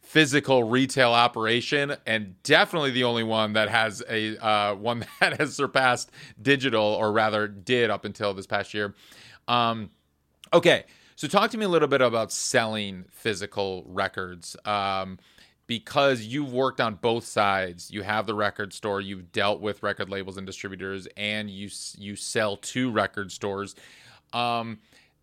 physical retail operation and definitely the only one that has a uh, one that has surpassed digital or rather did up until this past year. Um, okay so talk to me a little bit about selling physical records. Um, because you've worked on both sides you have the record store you've dealt with record labels and distributors and you you sell to record stores. Um,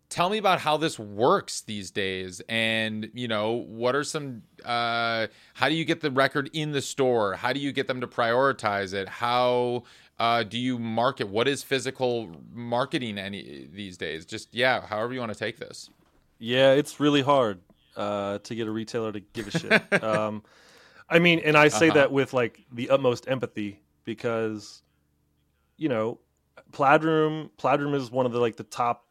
tell me about how this works these days and you know what are some uh how do you get the record in the store? How do you get them to prioritize it? How uh do you market? What is physical marketing any these days? Just yeah however you want to take this. Yeah, it's really hard uh, to get a retailer to give a shit. um, I mean, and I say Uh-huh. that with like the utmost empathy because, you know, Plaid Room Plaidroom is one of the like the top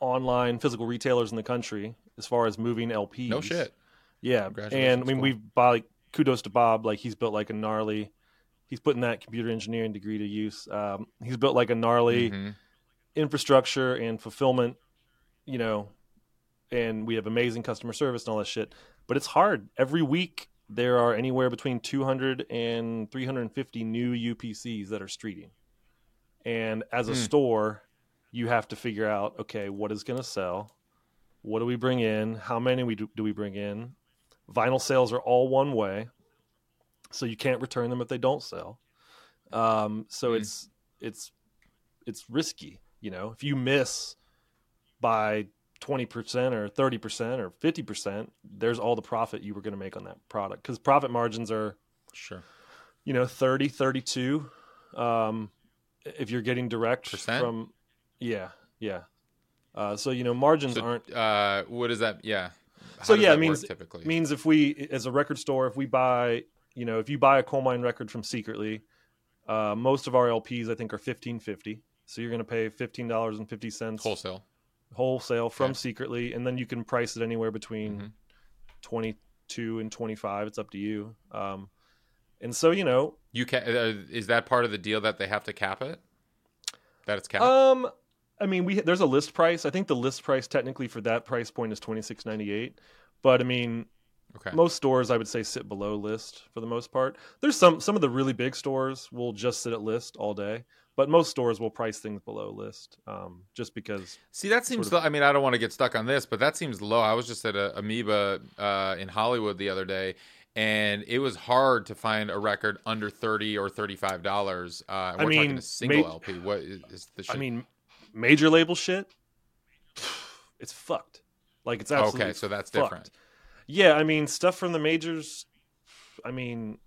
online physical retailers in the country as far as moving LPs. no shit Yeah, and I mean cool. we've bought like kudos to Bob. Like he's built like a gnarly. He's putting that computer engineering degree to use. Um, he's built like a gnarly Mhm. infrastructure and fulfillment, you know, and we have amazing customer service and all that shit. But it's hard. Every week there are anywhere between 200 and 350 new UPCs that are streeting. And as a Hmm. store, you have to figure out, okay, what is going to sell? What do we bring in? How many we do, do we bring in? Vinyl sales are all one way. So you can't return them if they don't sell. Um, so Hmm. it's it's it's risky, you know. If you miss by 20% or 30% or 50%, there's all the profit you were going to make on that product. Cuz profit margins are, sure. you know, 30, 32 um if you're getting direct Percent? from yeah, yeah. Uh, so you know margins so aren't uh what is that yeah. How So, yeah, it means- typically? means if we as a record store if we buy you know if you buy a Colemine record from secretly uh, most of our lps i think are 1550 so you're going to pay $15.50 wholesale wholesale from Okay. secretly and then you can price it anywhere between Mhm. 22 and 25 it's up to you. Um, and so you know you can uh, is that part of the deal that they have to cap it? That it's capped? Um i mean we there's a list price. I think the list price technically for that price point is 26.98 but i mean okay. most stores i would say sit below list for the most part. There's some some of the really big stores will just sit at list all day but most stores will price things below list um, just because See, that seems. sort low. I mean, I don't want to get stuck on this, but that seems low. I was just at a Amoeba uh, in Hollywood the other day, and it was hard to find a record under thirty or thirty-five dollars. Uh, I we're talking mean, a single ma- LP. What is, is the shit? i mean major label shit it's fucked like it's absolutely okay, so that's fucked. different. yeah i mean stuff from the majors i mean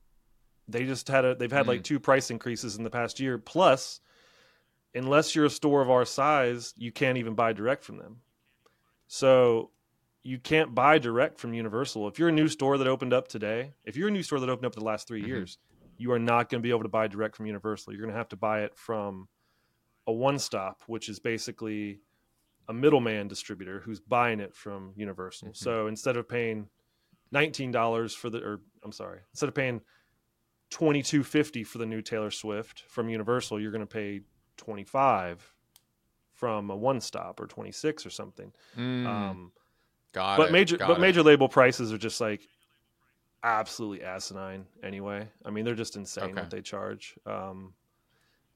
they just had a they've had like Mm. two price increases in the past year plus unless you're a store of our size you can't even buy direct from them so you can't buy direct from universal if you're a new store that opened up today if you're a new store that opened up the last 3 Mhm. years you are not going to be able to buy direct from universal you're going to have to buy it from a one stop which is basically a middleman distributor who's buying it from universal Mhm. so instead of paying $19 for the or i'm sorry instead of paying 2250 for the new taylor swift from universal you're going to pay 25 from a one stop or 26 or something. Mm, um, got but it, major got but it. major label prices are just like absolutely asinine anyway. I mean they're just insane Okay. what they charge. Um,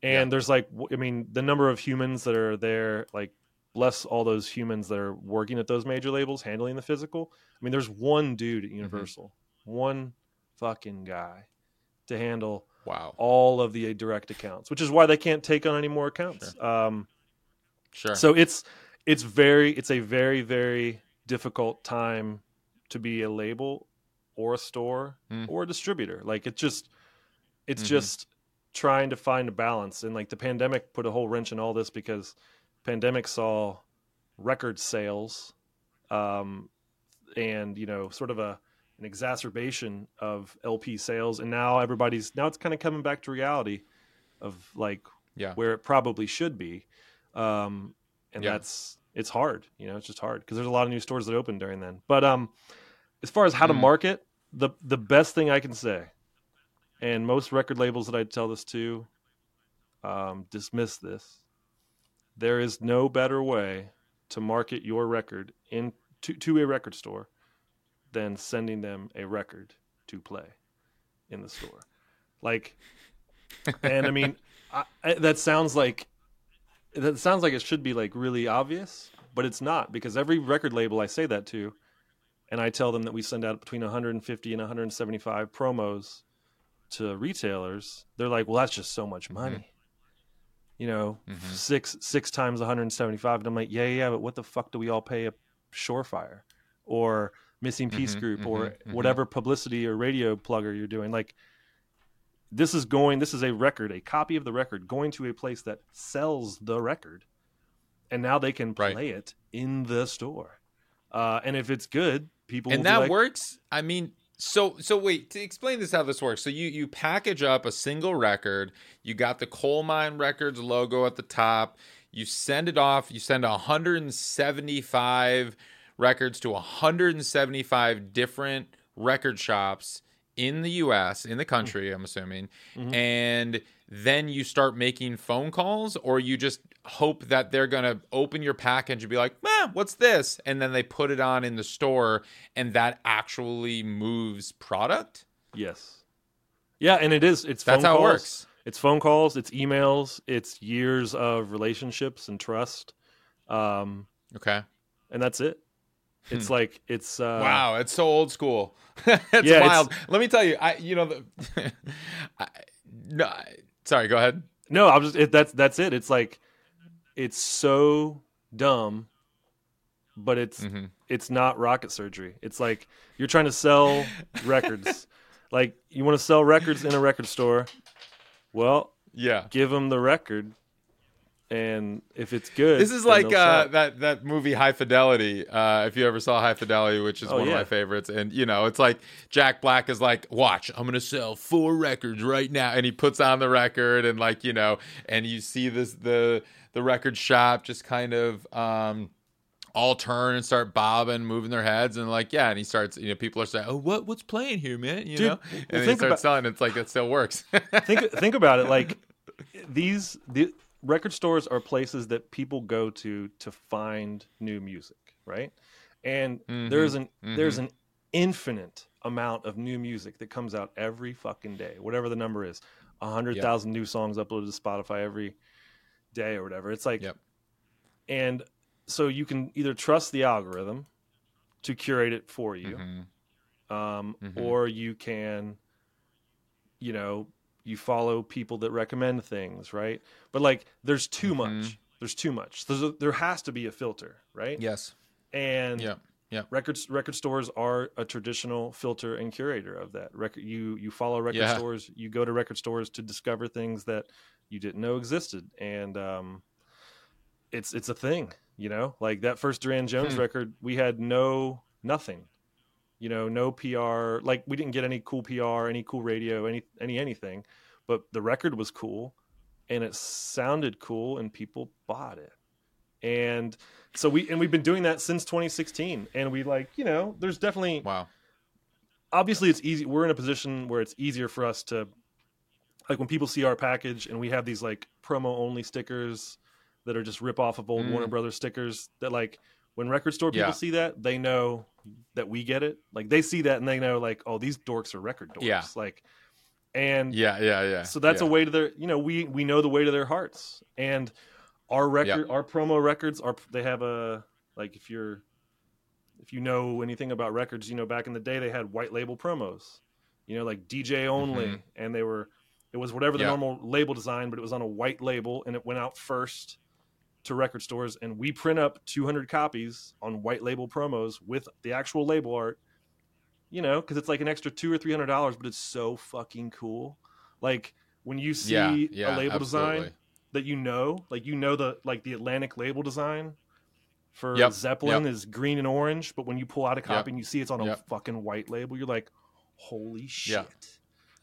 and there's like I mean the number of humans that are there like bless all those humans that are working at those major labels handling the physical. I mean there's one dude Mm-hmm. at universal. One fucking guy to handle Wow, all of the direct accounts which is why they can't take on any more accounts um, sure. so it's it's very it's a very very difficult time to be a label or a store Mm. or a distributor. Like it's just it's Mhm. just trying to find a balance and like the pandemic put a whole wrench in all this because pandemic saw record sales um and you know sort of a an exacerbation of LP sales and now everybody's now it's kind of coming back to reality of like Yeah. where it probably should be. Um, and Yeah. that's it's hard, you know, it's just hard because there's a lot of new stores that open during then. But um, as far as how to Mm. market, the the best thing I can say, and most record labels that I tell this to, um, dismiss this. There is no better way to market your record in to, to a record store than sending them a record to play in the store. Like, and I mean, I, I, that sounds like that sounds like it should be like really obvious, but it's not because every record label I say that to, and I tell them that we send out between 150 and 175 promos to retailers. They're like, "Well, that's just so much money." You know, Mhm. six six times 175, and I'm like, "Yeah, yeah, but what the fuck do we all pay a Shorefire or Missing Piece Mhm, Group or mhm, mhm. whatever publicity or radio plugger you're doing?" Like, this is going this is a record a copy of the record going to a place that sells the record and now they can Right. play it in the store uh, and if it's good people will and that like, works i mean so so wait to explain this how this works so you you package up a single record you got the Colemine records logo at the top you send it off you send 175 records to 175 different record shops in the us in the country i'm assuming Mhm. and then you start making phone calls or you just hope that they're going to open your package and be like eh, what's this? And then they put it on in the store and that actually moves product? Yes. Yeah and it is it's that's phone how it calls. works. It's phone calls it's emails it's years of relationships and trust um, okay. and that's it it's like it's uh, wow it's so old school it's Yeah, wild let me tell you i you know the I, no I- sorry go ahead no i'm just it, that's that's it it's like it's so dumb but it's Mhm. it's not rocket surgery. It's like you're trying to sell records. like you want to sell records in a record store. Well, yeah give them the record, and if it's good, This is like uh, that that movie High Fidelity. Uh, if you ever saw High Fidelity, which is Oh, one of my favorites, and you know, it's like Jack Black is like, "Watch, I'm gonna sell four records right now," and he puts on the record, and like you know, and you see this the the record shop just kind of. um all turn and start bobbing, moving their heads, and like, yeah, and he starts, you know, people are saying, "Oh, what, what's playing here, man?" You Dude, know, well, and then he starts about- selling. It's like it still works. think think about it. Like these the record stores are places that people go to to find new music, right? And Mhm, there's an there's mhm. an infinite amount of new music that comes out every fucking day, whatever the number is. A hundred thousand new songs uploaded to Spotify every day or whatever. It's like, Yep. and so you can either trust the algorithm to curate it for you, Mhm. um, Mhm. or you can, you know, you follow people that recommend things, right? But like, there's too Mhm. much. There's too much. There's a, there has to be a filter, right? Yes. And Yeah. Yeah. records record stores are a traditional filter and curator of that. Record you you follow record Yeah. stores. You go to record stores to discover things that you didn't know existed, and um, it's it's a thing. You know, like that first Durand Jones Hmm. record, we had no nothing. You know, no PR. Like we didn't get any cool PR, any cool radio, any any anything. But the record was cool, and it sounded cool, and people bought it. And so we and we've been doing that since 2016. And we like, you know, there's definitely Wow. obviously it's easy we're in a position where it's easier for us to like when people see our package and we have these like promo only stickers that are just rip off of old Mm. Warner Brothers stickers that like when record store people Yeah. see that they know that we get it like they see that and they know like oh these dorks are record dorks Yeah. like and Yeah. Yeah. Yeah. so that's yeah. a way to their you know we we know the way to their hearts and our record our promo records are they have a like if you're if you know anything about records you know back in the day they had white label promos you know like dj only Mhm. and they were it was whatever the Yeah. normal label design but it was on a white label and it went out first to record stores and we print up 200 copies on white label promos with the actual label art you know because it's like an extra two or three hundred dollars but it's so fucking cool like when you see yeah. a Yeah. label design that you know, like you know the like the Atlantic label design for Yep, Zeppelin is green and orange, but when you pull out a copy Yep, and you see it's on a fucking white label, you're like, holy shit.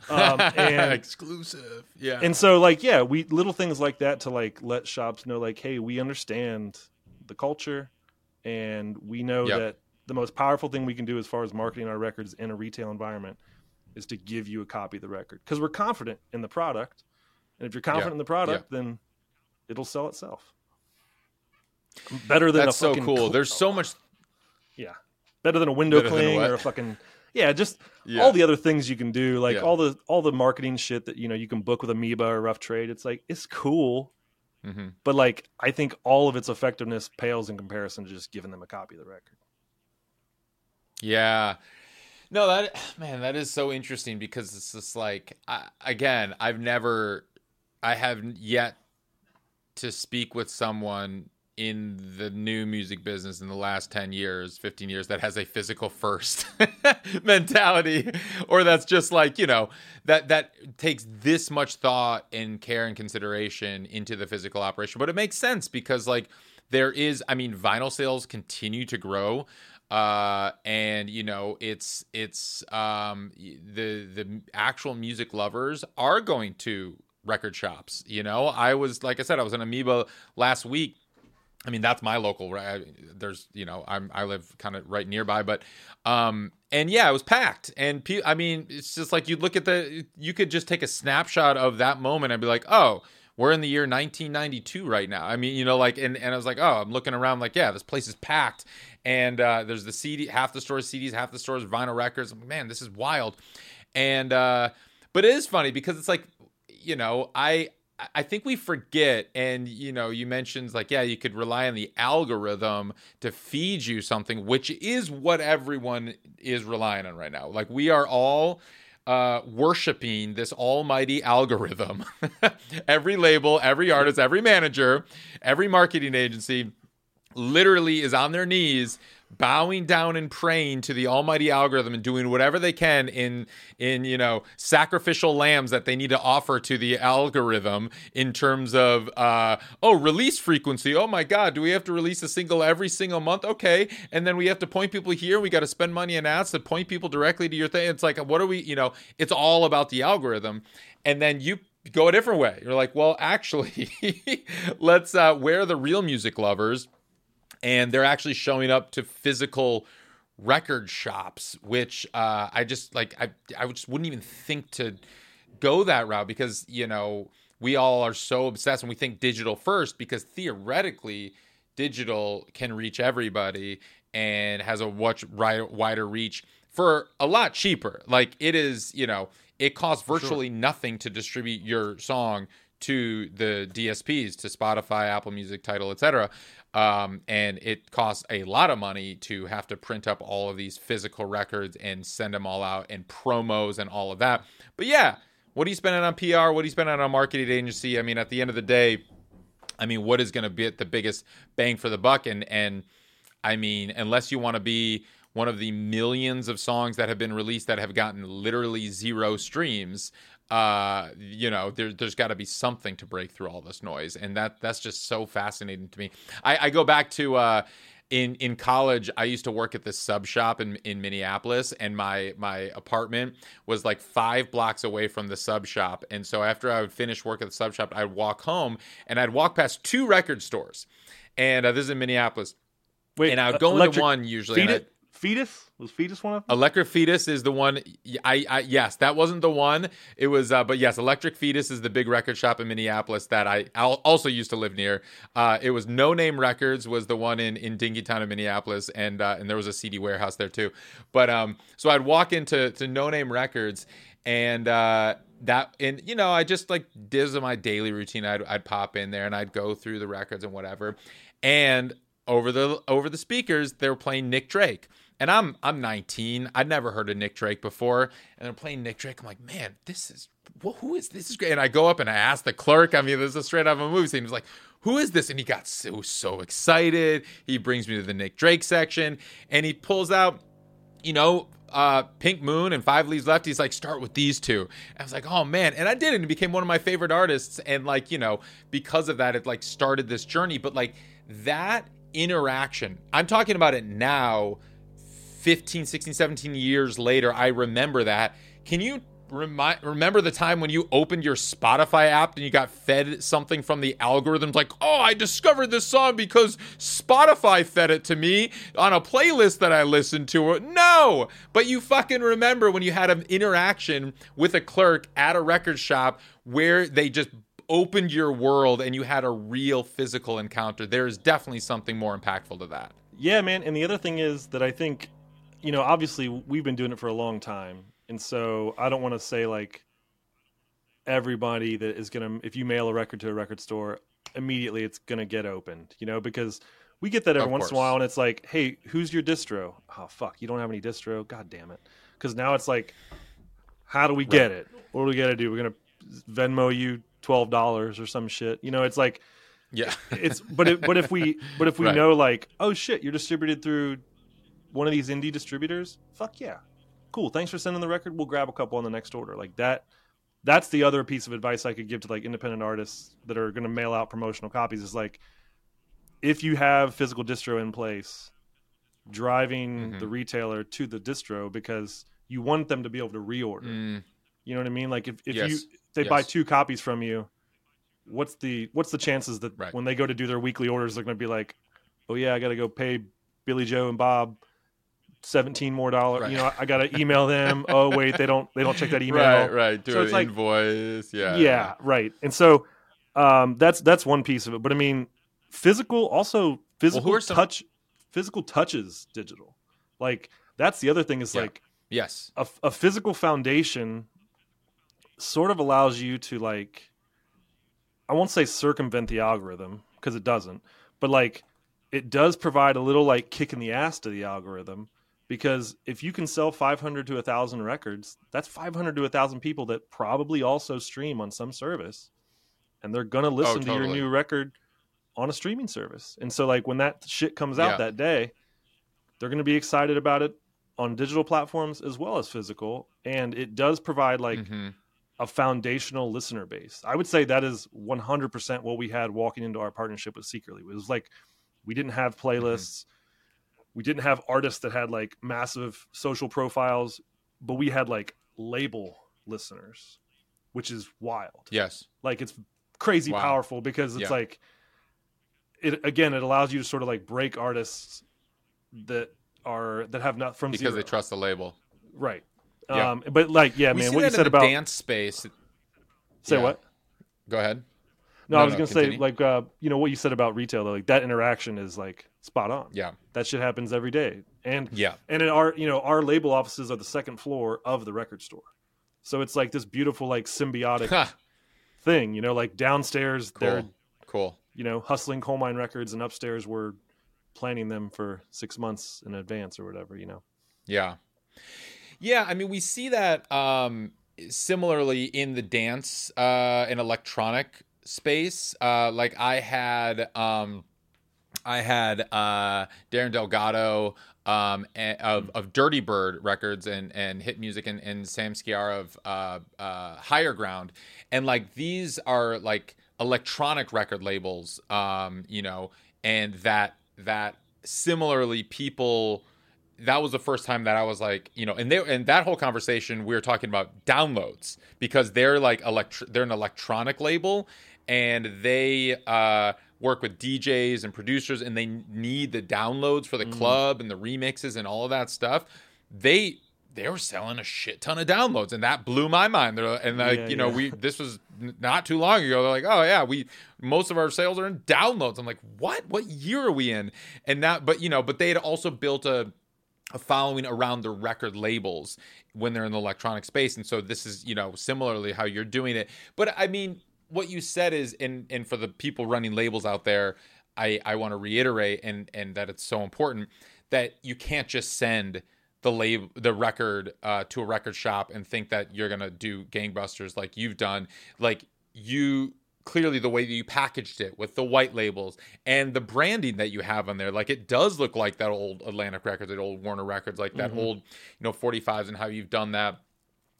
Um, and Exclusive. Yeah. and so like yeah we little things like that to like let shops know like hey we understand the culture and we know Yep. that the most powerful thing we can do as far as marketing our records in a retail environment is to give you a copy of the record because we're confident in the product and if you're confident Yeah. in the product then it'll sell itself better than That's a so cool. cl- There's so much. yeah better than a window Better than a cling or a fucking yeah just Yeah. all the other things you can do like Yeah. all the all the marketing shit that you know you can book with amoeba or rough trade it's like it's cool hmm but like i think all of its effectiveness pales in comparison to just giving them a copy of the record Yeah. No, that man, that is so interesting because it's just like I, again, I've never, I have yet to speak with someone in the new music business in the last 10 years 15 years that has a physical first mentality or that's just like you know that that takes this much thought and care and consideration into the physical operation. But it makes sense because like there is i mean vinyl sales continue to grow uh and you know it's it's um the the actual music lovers are going to record shops you know? I was like i said i was in amoeba last week I mean, that's my local. Right? There's, you know, I'm I live kind of right nearby, but, um, and yeah, it was packed. And pe- I mean, it's just like you'd look at the, you could just take a snapshot of that moment and be like, oh, we're in the year 1992 right now. I mean, you know, like, and and I was like, oh, I'm looking around, like, yeah, this place is packed, and uh, there's the CD, half the stores CDs, half the stores vinyl records. Man, this is wild, and uh, but it is funny because it's like, you know, I I think we forget, and you know, you mentioned like, yeah, you could rely on the algorithm to feed you something, which is what everyone is relying on right now. Like we are all uh, worshiping this almighty algorithm. every label, every artist, every manager, every marketing agency literally is on their knees bowing down and praying to the almighty algorithm and doing whatever they can in in you know sacrificial lambs that they need to offer to the algorithm in terms of uh oh release frequency. Oh my god do we have to release a single every single month? Okay. And then we have to point people here. We got to spend money on ads to point people directly to your thing. It's like what are we you know it's all about the algorithm. And then you go a different way. You're like well actually let's uh where the real music lovers and they're actually showing up to physical record shops which uh, i just like I, I just wouldn't even think to go that route because you know we all are so obsessed and we think digital first because theoretically digital can reach everybody and has a much wider reach for a lot cheaper like it is you know it costs virtually nothing to distribute your song to the DSPs, to Spotify, Apple Music, Tidal, etc. Um, and it costs a lot of money to have to print up all of these physical records and send them all out and promos and all of that. But yeah, what are you spending on PR? What are you spending on a marketing agency? I mean, at the end of the day, I mean, what is going to be the biggest bang for the buck? And and I mean, unless you want to be one of the millions of songs that have been released that have gotten literally zero streams, uh, you know, there, there's got to be something to break through all this noise, and that that's just so fascinating to me. I, I go back to. Uh, in in college i used to work at this sub shop in, in minneapolis and my my apartment was like five blocks away from the sub shop and so after i would finish work at the sub shop i'd walk home and i'd walk past two record stores and uh, this is in minneapolis wait and i would uh, go into one usually fetus fetus was fetus one of them Electric Fetus is the one. I, I yes, that wasn't the one. It was, uh, but yes, Electric Fetus is the big record shop in Minneapolis that I al- also used to live near. Uh, it was No Name Records was the one in in Dinkytown in Minneapolis, and uh, and there was a CD warehouse there too. But um, so I'd walk into to No Name Records, and uh, that and you know I just like this is my daily routine. I'd I'd pop in there and I'd go through the records and whatever, and over the over the speakers they were playing Nick Drake. And I'm I'm 19. I'd never heard of Nick Drake before, and they're playing Nick Drake. I'm like, man, this is wh- who is this? Is great. And I go up and I ask the clerk. I mean, this is straight out of a movie scene. He's like, who is this? And he got so so excited. He brings me to the Nick Drake section, and he pulls out, you know, uh, Pink Moon and Five Leaves Left. He's like, start with these two. And I was like, oh man, and I did, and it became one of my favorite artists. And like, you know, because of that, it like started this journey. But like that interaction, I'm talking about it now 15, 16, 17 years later, I remember that. Can you remind remember the time when you opened your Spotify app and you got fed something from the algorithms like, "Oh, I discovered this song because Spotify fed it to me on a playlist that I listened to." No, but you fucking remember when you had an interaction with a clerk at a record shop where they just opened your world and you had a real physical encounter. There is definitely something more impactful to that. Yeah, man. And the other thing is that I think, you know, obviously we've been doing it for a long time. And so I don't want to say like everybody that is going to, if you mail a record to a record store, immediately it's going to get opened, you know, because we get that every once in a while and it's like, hey, who's your distro? Oh, fuck, you don't have any distro? God damn it. Because now it's like, how do we get it? What do we got to do? We're going to Venmo you $12 or some shit. You know, it's like, Yeah. it's but it, but if we but if we Right. know like oh shit you're distributed through one of these indie distributors fuck yeah. Cool thanks for sending the record. We'll grab a couple on the next order. Like that that's the other piece of advice i could give to like independent artists that are going to mail out promotional copies is like if you have physical distro in place driving Mhm. the retailer to the distro because you want them to be able to reorder. Mm, you know what i mean? Like if, if you if they buy two copies from you what's the what's the chances that Right. when they go to do their weekly orders they're going to be like oh yeah i got to go pay billy joe and bob 17 more dollars Right. you know i got to email them oh wait they don't they don't check that email right, right. Do So an it's like- invoice. Yeah. yeah, right and so um that's that's one piece of it but i mean physical also physical are some- touch physical touches digital like that's the other thing is Yeah. like Yes. a, a physical foundation sort of allows you to like i won't say circumvent the algorithm because it doesn't but like it does provide a little like kick in the ass to the algorithm because if you can sell 500 to 1000 records that's 500 to 1000 people that probably also stream on some service and they're going to listen to your new record on a streaming service. And so like when that shit comes out Yeah. that day they're going to be excited about it on digital platforms as well as physical and it does provide like Mhm. a foundational listener base. I would say that is 100% what we had walking into our partnership with secretly. It was like we didn't have playlists we didn't have artists that had like massive social profiles but we had like label listeners which is wild Yes. like it's crazy Wow. powerful because it's Yeah. like it again it allows you to sort of like break artists that are that have not from Because zero they trust the label. right Yeah. um but like yeah we man what you said about dance space. say yeah. what Go ahead. no, No, i was no, gonna continue. say like uh you know what you said about retail though like that interaction is like spot on Yeah. that shit happens every day and Yeah. and in our you know our label offices are the second floor of the record store so it's like this beautiful like symbiotic thing you know like downstairs they're cool. Cool. you know, hustling Colemine records, and upstairs we're planning them for six months in advance or whatever, you know. Yeah. Yeah, I mean we see that um similarly in the dance uh and electronic space. Uh like I had um I had uh Darren Delgado um of of Dirty Bird Records and and Hit Music and, and Sam Skiar of uh uh Higher Ground. And like these are like electronic record labels um you know and that that similarly people that was the first time that I was like, you know, and they and that whole conversation we were talking about downloads because they're like electr- they're an electronic label and they uh work with DJs and producers and they need the downloads for the mm. club and the remixes and all of that stuff. They they were selling a shit ton of downloads and that blew my mind. They're, and like, Yeah, you know, yeah. we this was not too long ago. They're like, "Oh yeah, we most of our sales are in downloads." I'm like, "What? What year are we in?" And that but you know, but they had also built a a following around the record labels when they're in the electronic space and so this is you know similarly how you're doing it but i mean what you said is and and for the people running labels out there i i want to reiterate and and that it's so important that you can't just send the label the record uh, to a record shop and think that you're gonna do gangbusters like you've done. Like you clearly the way that you packaged it with the white labels and the branding that you have on there like it does look like that old atlantic records that old warner records like that old you know 45s and how you've done that.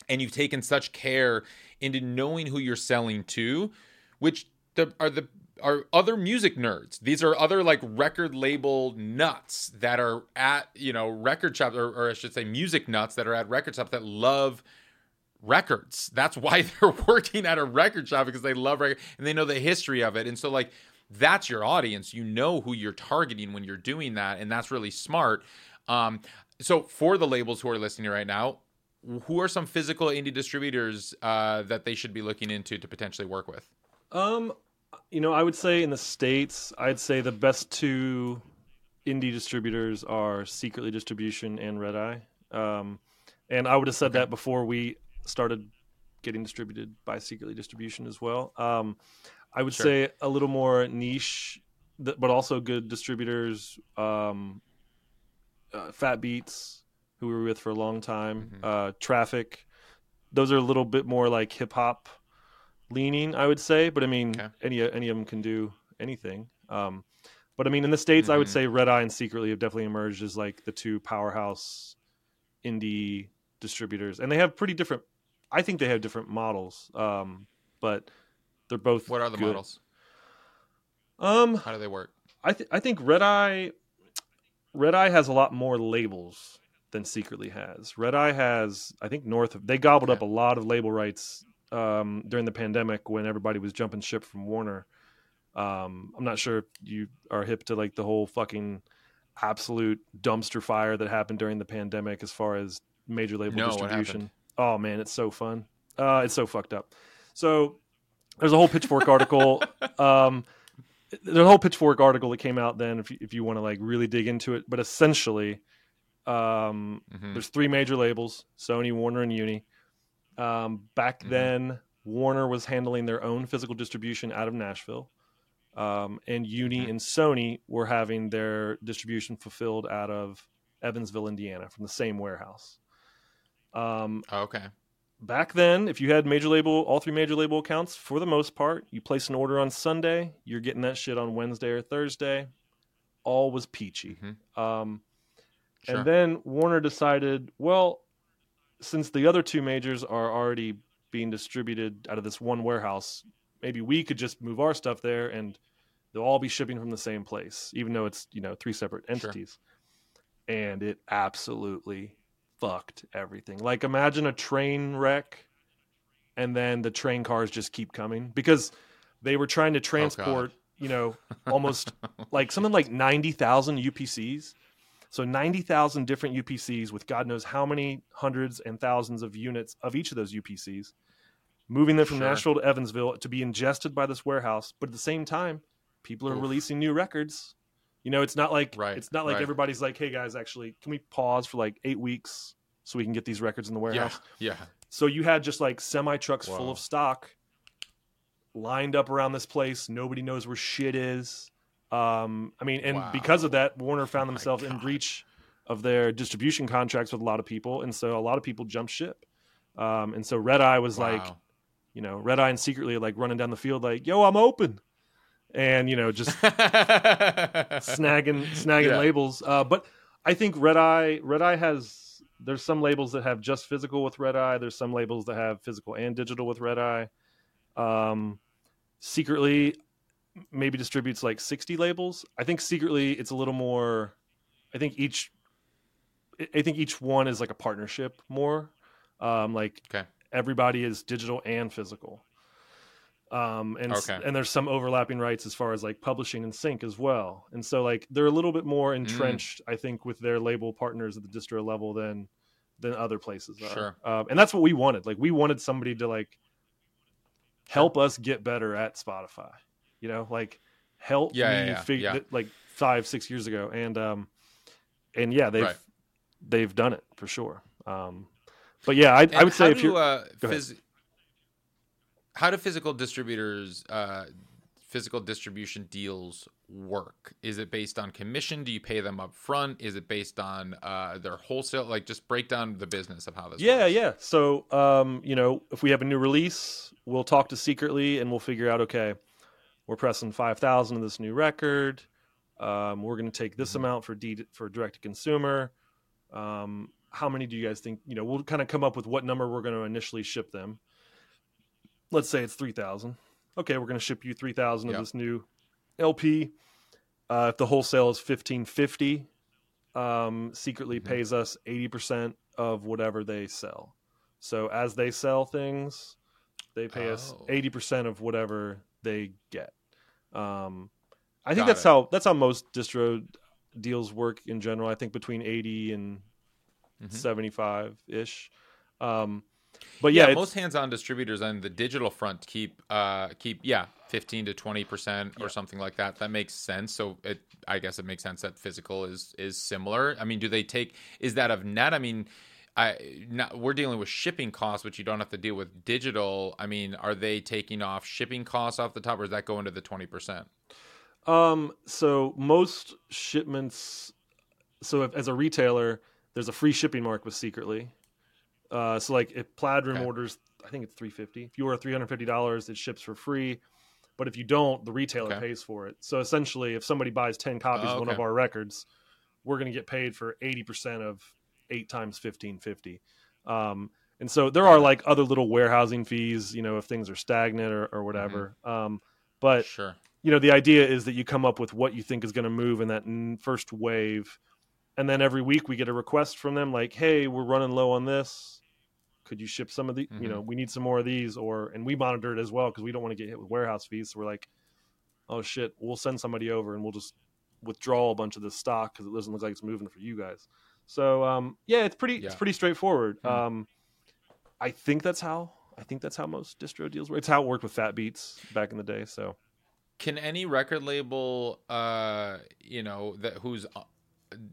And you've taken such care into knowing who you're selling to which the, are the are other music nerds these are other like record label nuts that are at you know record shops or, or i should say music nuts that are at record shops that love records. That's why they're working at a record shop because they love record and they know the history of it. And so like that's your audience. You know who you're targeting when you're doing that, and that's really smart. Um, so for the labels who are listening right now, who are some physical indie distributors uh, that they should be looking into to potentially work with? Um, you know, I would say in the states, I'd say the best two indie distributors are Secretly Distribution and Red Eye. Um, and I would have said Okay. that before we started getting distributed by Secretly Distribution as well. Um, I would Sure. say a little more niche, but also good distributors. Um, uh, Fat Beats, who we were with for a long time. Mhm. Uh, Traffic. Those are a little bit more like hip hop leaning, I would say. But I mean, Okay. any any of them can do anything. Um, but I mean, in the states, I would Mhm. say Red Eye and Secretly have definitely emerged as like the two powerhouse indie distributors, and they have pretty different. I think they have different models, um, but they're both. What are the good. models? Um, How do they work? I th- I think Red Eye, Red Eye has a lot more labels than Secretly has. Red Eye has, I think, north of they gobbled up a lot of label rights um, during the pandemic when everybody was jumping ship from Warner. Um, I'm not sure if you are hip to like the whole fucking absolute dumpster fire that happened during the pandemic as far as major label No, distribution. Oh man, it's so fun. Uh, it's so fucked up. So there's a whole Pitchfork article. Um, there's a whole Pitchfork article that came out then. If you, if you want to like really dig into it, but essentially, um, Mhm. there's three major labels: Sony, Warner, and Uni. Um, back Mhm. then, Warner was handling their own physical distribution out of Nashville, um, and Uni Mhm. and Sony were having their distribution fulfilled out of Evansville, Indiana, from the same warehouse. Um, Oh, okay. back then, if you had major label, all three major label accounts, for the most part, you place an order on Sunday, you're getting that shit on Wednesday or Thursday. All was peachy. Mhm. Um, Sure. And then Warner decided, well, since the other two majors are already being distributed out of this one warehouse, maybe we could just move our stuff there and they'll all be shipping from the same place, even though it's, you know, three separate Sure. entities. And it absolutely fucked everything. Like imagine a train wreck and then the train cars just keep coming because they were trying to oh, transport, you know, almost like something like 90,000 UPCs. So 90,000 different UPCs with God knows how many hundreds and thousands of units of each of those UPCs, moving them from Sure. Nashville to Evansville to be ingested by this warehouse. But at the same time, people are Oof. releasing new records. You know, it's not like Right, it's not like right. everybody's like, "Hey guys, actually, can we pause for like eight weeks so we can get these records in the warehouse?" Yeah. So you had just like semi trucks full of stock lined up around this place. Nobody knows where shit is. Um, I mean, and because of that, Warner found my themselves in breach of their distribution contracts with a lot of people, and so a lot of people jumped ship. Um, and so Red Eye was like, you know, Red Eye and secretly like running down the field, like, "Yo, I'm open," and you know, just snagging snagging Yeah. labels. Uh, but I think Red Eye Red Eye has there's some labels that have just physical with Red Eye. There's some labels that have physical and digital with Red Eye. Um, secretly, maybe distributes like 60 labels. I think secretly it's a little more. I think each. I- think each one is like a partnership more. Um, like Okay. everybody is digital and physical. Um, and Okay. and there's some overlapping rights as far as like publishing and sync as well. And so like they're a little bit more Mm. entrenched, I think, with their label partners at the distro level than than other places are. Sure. Um, and that's what we wanted. Like we wanted somebody to like help us get better at Spotify. You know, like help Yeah, me yeah, figure yeah. like five six years ago, and um, and yeah, they've Right. they've done it for sure. Um, but yeah, I, I would say if do, you're uh, phys- how do physical distributors uh, physical distribution deals work is it based on commission do you pay them up front is it based on uh, their wholesale like just break down the business of how this Yeah, works. yeah. So, um, you know, if we have a new release, we'll talk to Secretly and we'll figure out, okay, we're pressing five thousand of this new record. Um, we're going to take this Mhm. amount for D for direct to consumer. Um, how many do you guys think? You know, we'll kind of come up with what number we're going to initially ship them. Let's say it's three thousand. Okay, we're going to ship you three thousand Yeah. of this new LP. Uh, if the wholesale is fifteen fifty, um, secretly Mhm. pays us eighty percent of whatever they sell. So as they sell things, they pay us Oh. eighty percent of whatever they get. Um, I think Got that's it. how that's how most distro deals work in general. I think between eighty and Mhm. seventy five ish. Um, but yeah, yeah, most hands-on distributors on the digital front keep uh keep yeah 15 to 20 percent or Yeah. something like that that makes sense so it i guess it makes sense that physical is is similar i mean do they take is that of net i mean I not, we're dealing with shipping costs, which you don't have to deal with digital. I mean, are they taking off shipping costs off the top, or does that go into the twenty percent? Um, so most shipments, so if, as a retailer, there's a free shipping mark with Secretly. Uh, so like if Plaid Room Okay. orders, I think it's three fifty. If you order three hundred fifty dollars, it ships for free. But if you don't, the retailer Okay. pays for it. So essentially, if somebody buys ten copies Oh, of one of our records, we're going to get paid for eighty percent of eight times fifteen fifty. Um, and so there are like other little warehousing fees, you know, if things are stagnant or, or whatever. Um, but Sure. you know the idea is that you come up with what you think is going to move in that n- first wave and then every week we get a request from them like hey we're running low on this could you ship some of the you Mhm. know we need some more of these or and we monitor it as well because we don't want to get hit with warehouse fees so we're like oh shit we'll send somebody over and we'll just withdraw a bunch of this stock because it doesn't look like it's moving for you guys so um yeah it's pretty it's pretty straightforward. Hmm. um i think that's how i think that's how most distro deals work. It's how it worked with fat beats back in the day so. Can any record label, uh, you know, that who's uh,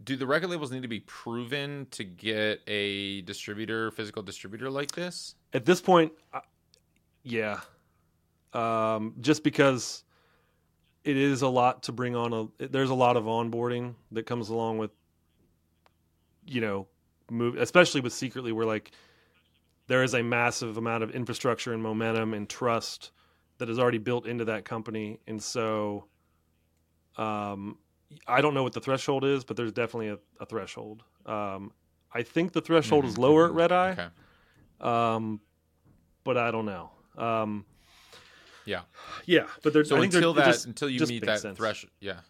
do the record labels need to be proven to get a distributor, physical distributor like this? at this point I- yeah. Um, just because it is a lot to bring on a there's a lot of onboarding that comes along with you know move especially with secretly where like there is a massive amount of infrastructure and momentum and trust that is already built into that company and so um i don't know what the threshold is but there's definitely a, a threshold um i think the threshold is Mhm, lower at mhm. red eye Okay. um, but I don't know. Um, Yeah. yeah, but there's So I until that, just- until you meet that threshold, yeah,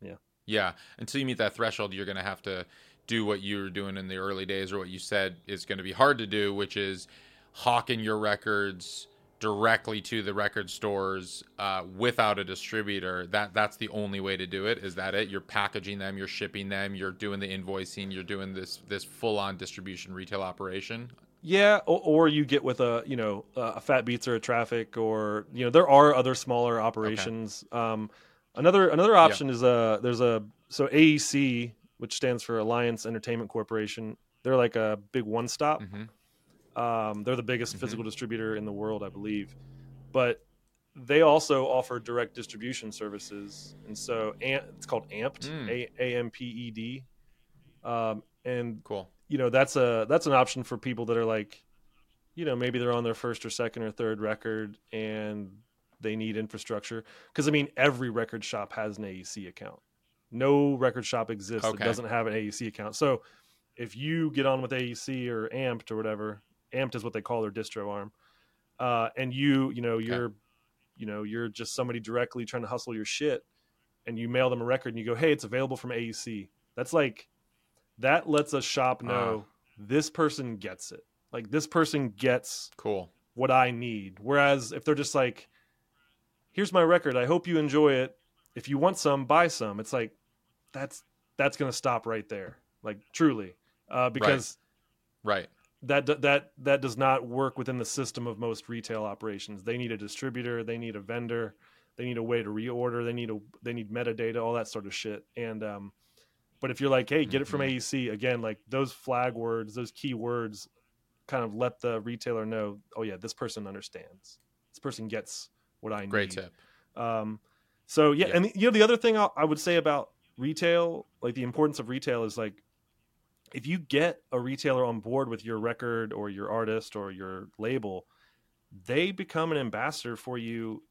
Yeah. yeah. Until you meet that threshold, you're going to have to do what you were doing in the early days, or what you said is going to be hard to do, which is hawking your records directly to the record stores uh, without a distributor. That that's the only way to do it. Is that it? You're packaging them, you're shipping them, you're doing the invoicing, you're doing this this full on distribution retail operation. yeah, or, or you get with a you know a Fat Beats or a Traffic, or you know there are other smaller operations. Um, another another option is uh there's a so AEC, which stands for Alliance Entertainment Corporation. They're like a big one stop. hmm Um, they're the biggest Mhm. physical distributor in the world, I believe. But they also offer direct distribution services, and so it's called Amped, Mm. A A M P E D. Um, and Cool. you know that's a that's an option for people that are like, you know, maybe they're on their first or second or third record and they need infrastructure. Because I mean, every record shop has an AEC account. No record shop exists Okay. that doesn't have an AEC account. So if you get on with AEC or Amped or whatever, Amped is what they call their distro arm, uh, and you you know you're you know you're just somebody directly trying to hustle your shit, and you mail them a record and you go, hey, it's available from AEC. That's like that lets a shop know this person gets it. Like this person gets Cool. what I need. Whereas if they're just like, here's my record, I hope you enjoy it. If you want some, buy some. It's like that's that's gonna stop right there. Like truly, uh, because Right. that that that does not work within the system of most retail operations. They need a distributor, they need a vendor, they need a way to reorder, they need a they need metadata, all that sort of shit. And um, but if you're like, hey, get it from Mhm. AEC again, like those flag words, those key words, kind of let the retailer know, oh yeah, this person understands. This person gets what I need. Great tip. Um, so yeah, Yeah. and you know the other thing I, I would say about retail, like the importance of retail, is like if you get a retailer on board with your record or your artist or your label, they become an ambassador for you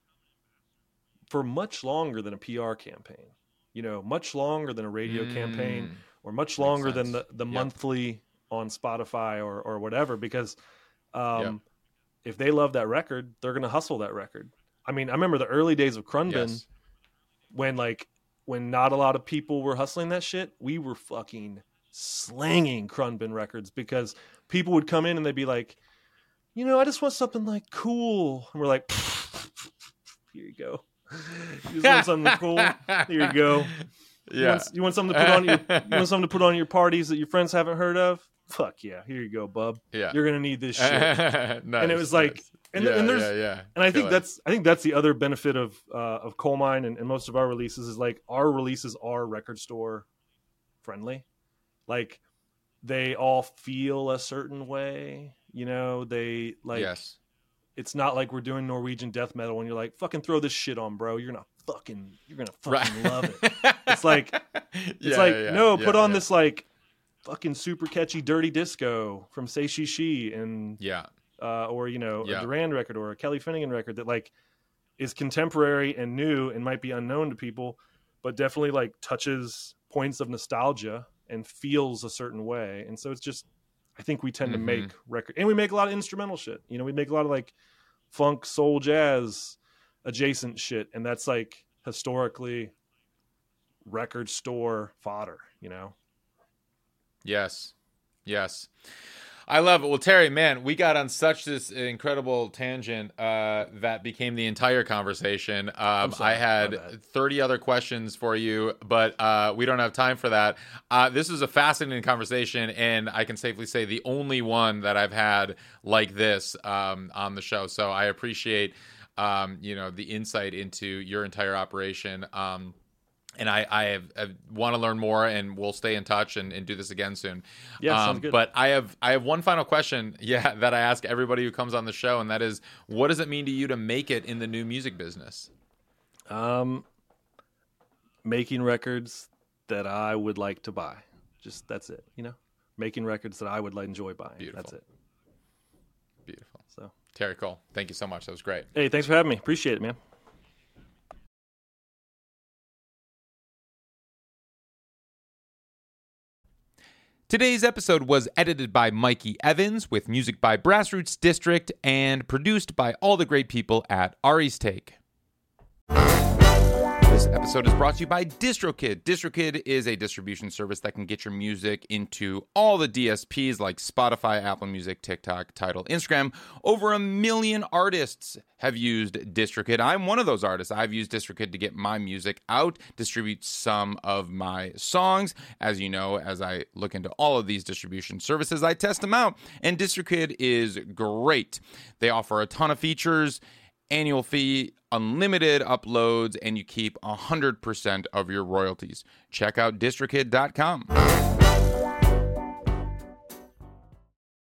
for much longer than a PR campaign. You know, much longer than a radio campaign Mm. or much longer than the, the Yep. monthly on Spotify or, or whatever because um, Yep. if they love that record, they're going to hustle that record. I mean, I remember the early days of Khruangbin Yes. When like when not a lot of people were hustling that shit, we were fucking slanging Khruangbin records because people would come in and they'd be like, you know, I just want something like cool. And we're like, here you go. You just want something cool. Here you go. You Yeah. want, you want something to put on your you want something to put on your parties that your friends haven't heard of? Fuck yeah, here you go, bub. yeah. You're gonna need this shit. nice, And it was like- nice. and- yeah, and there's- yeah, yeah. and I think that's I think that's the other benefit of uh, of Colemine and, and most of our releases is like our releases are record store friendly, like they all feel a certain way. You know, they like yes. it's not like we're doing Norwegian death metal and you're like fucking throw this shit on, bro. You're gonna fucking you're gonna fucking Right. love it. It's like it's Yeah, like yeah, no, yeah, put on this like fucking super catchy dirty disco from Say She She and Yeah. uh, or you know Yeah. a Durand record or a Kelly Finnigan record that like is contemporary and new and might be unknown to people, but definitely like touches points of nostalgia and feels a certain way. And so it's just I think we tend Mhm. to make record and we make a lot of instrumental shit. You know, we make a lot of like funk, soul, jazz adjacent shit, and that's like historically record store fodder. You know. Yes. Yes. I love it. Well, Terry, man, we got on such this incredible tangent uh, that became the entire conversation. Um. I had 30 other questions for you, but uh, we don't have time for that. Uh, this is a fascinating conversation, and I can safely say the only one that I've had like this um, on the show. So I appreciate, um, you know, the insight into your entire operation. Um, and I, I, have, I want to learn more, and we'll stay in touch and, and do this again soon. Yeah, Um, sounds good. But I have I have one final question, yeah, that I ask everybody who comes on the show, and that is, what does it mean to you to make it in the new music business? Um, making records that I would like to buy. Just that's it. You know, making records that I would like enjoy buying. Beautiful. That's it. Beautiful, So, Terry Cole. Thank you so much. That was great. hey, thanks for having me. Appreciate it, man. Today's episode was edited by Mikey Evans with music by Brassroots District and produced by all the great people at Ari's Take. This episode is brought to you by DistroKid. DistroKid is a distribution service that can get your music into all the DSPs like Spotify, Apple Music, TikTok, Tidal, Instagram. Over a million artists have used DistroKid. I'm one of those artists. I've used DistroKid to get my music out, distribute some of my songs. As you know, as I look into all of these distribution services, I test them out. And DistroKid is great. They offer a ton of features annual fee, unlimited uploads, and you keep 100% of your royalties. Check out distrokid.com.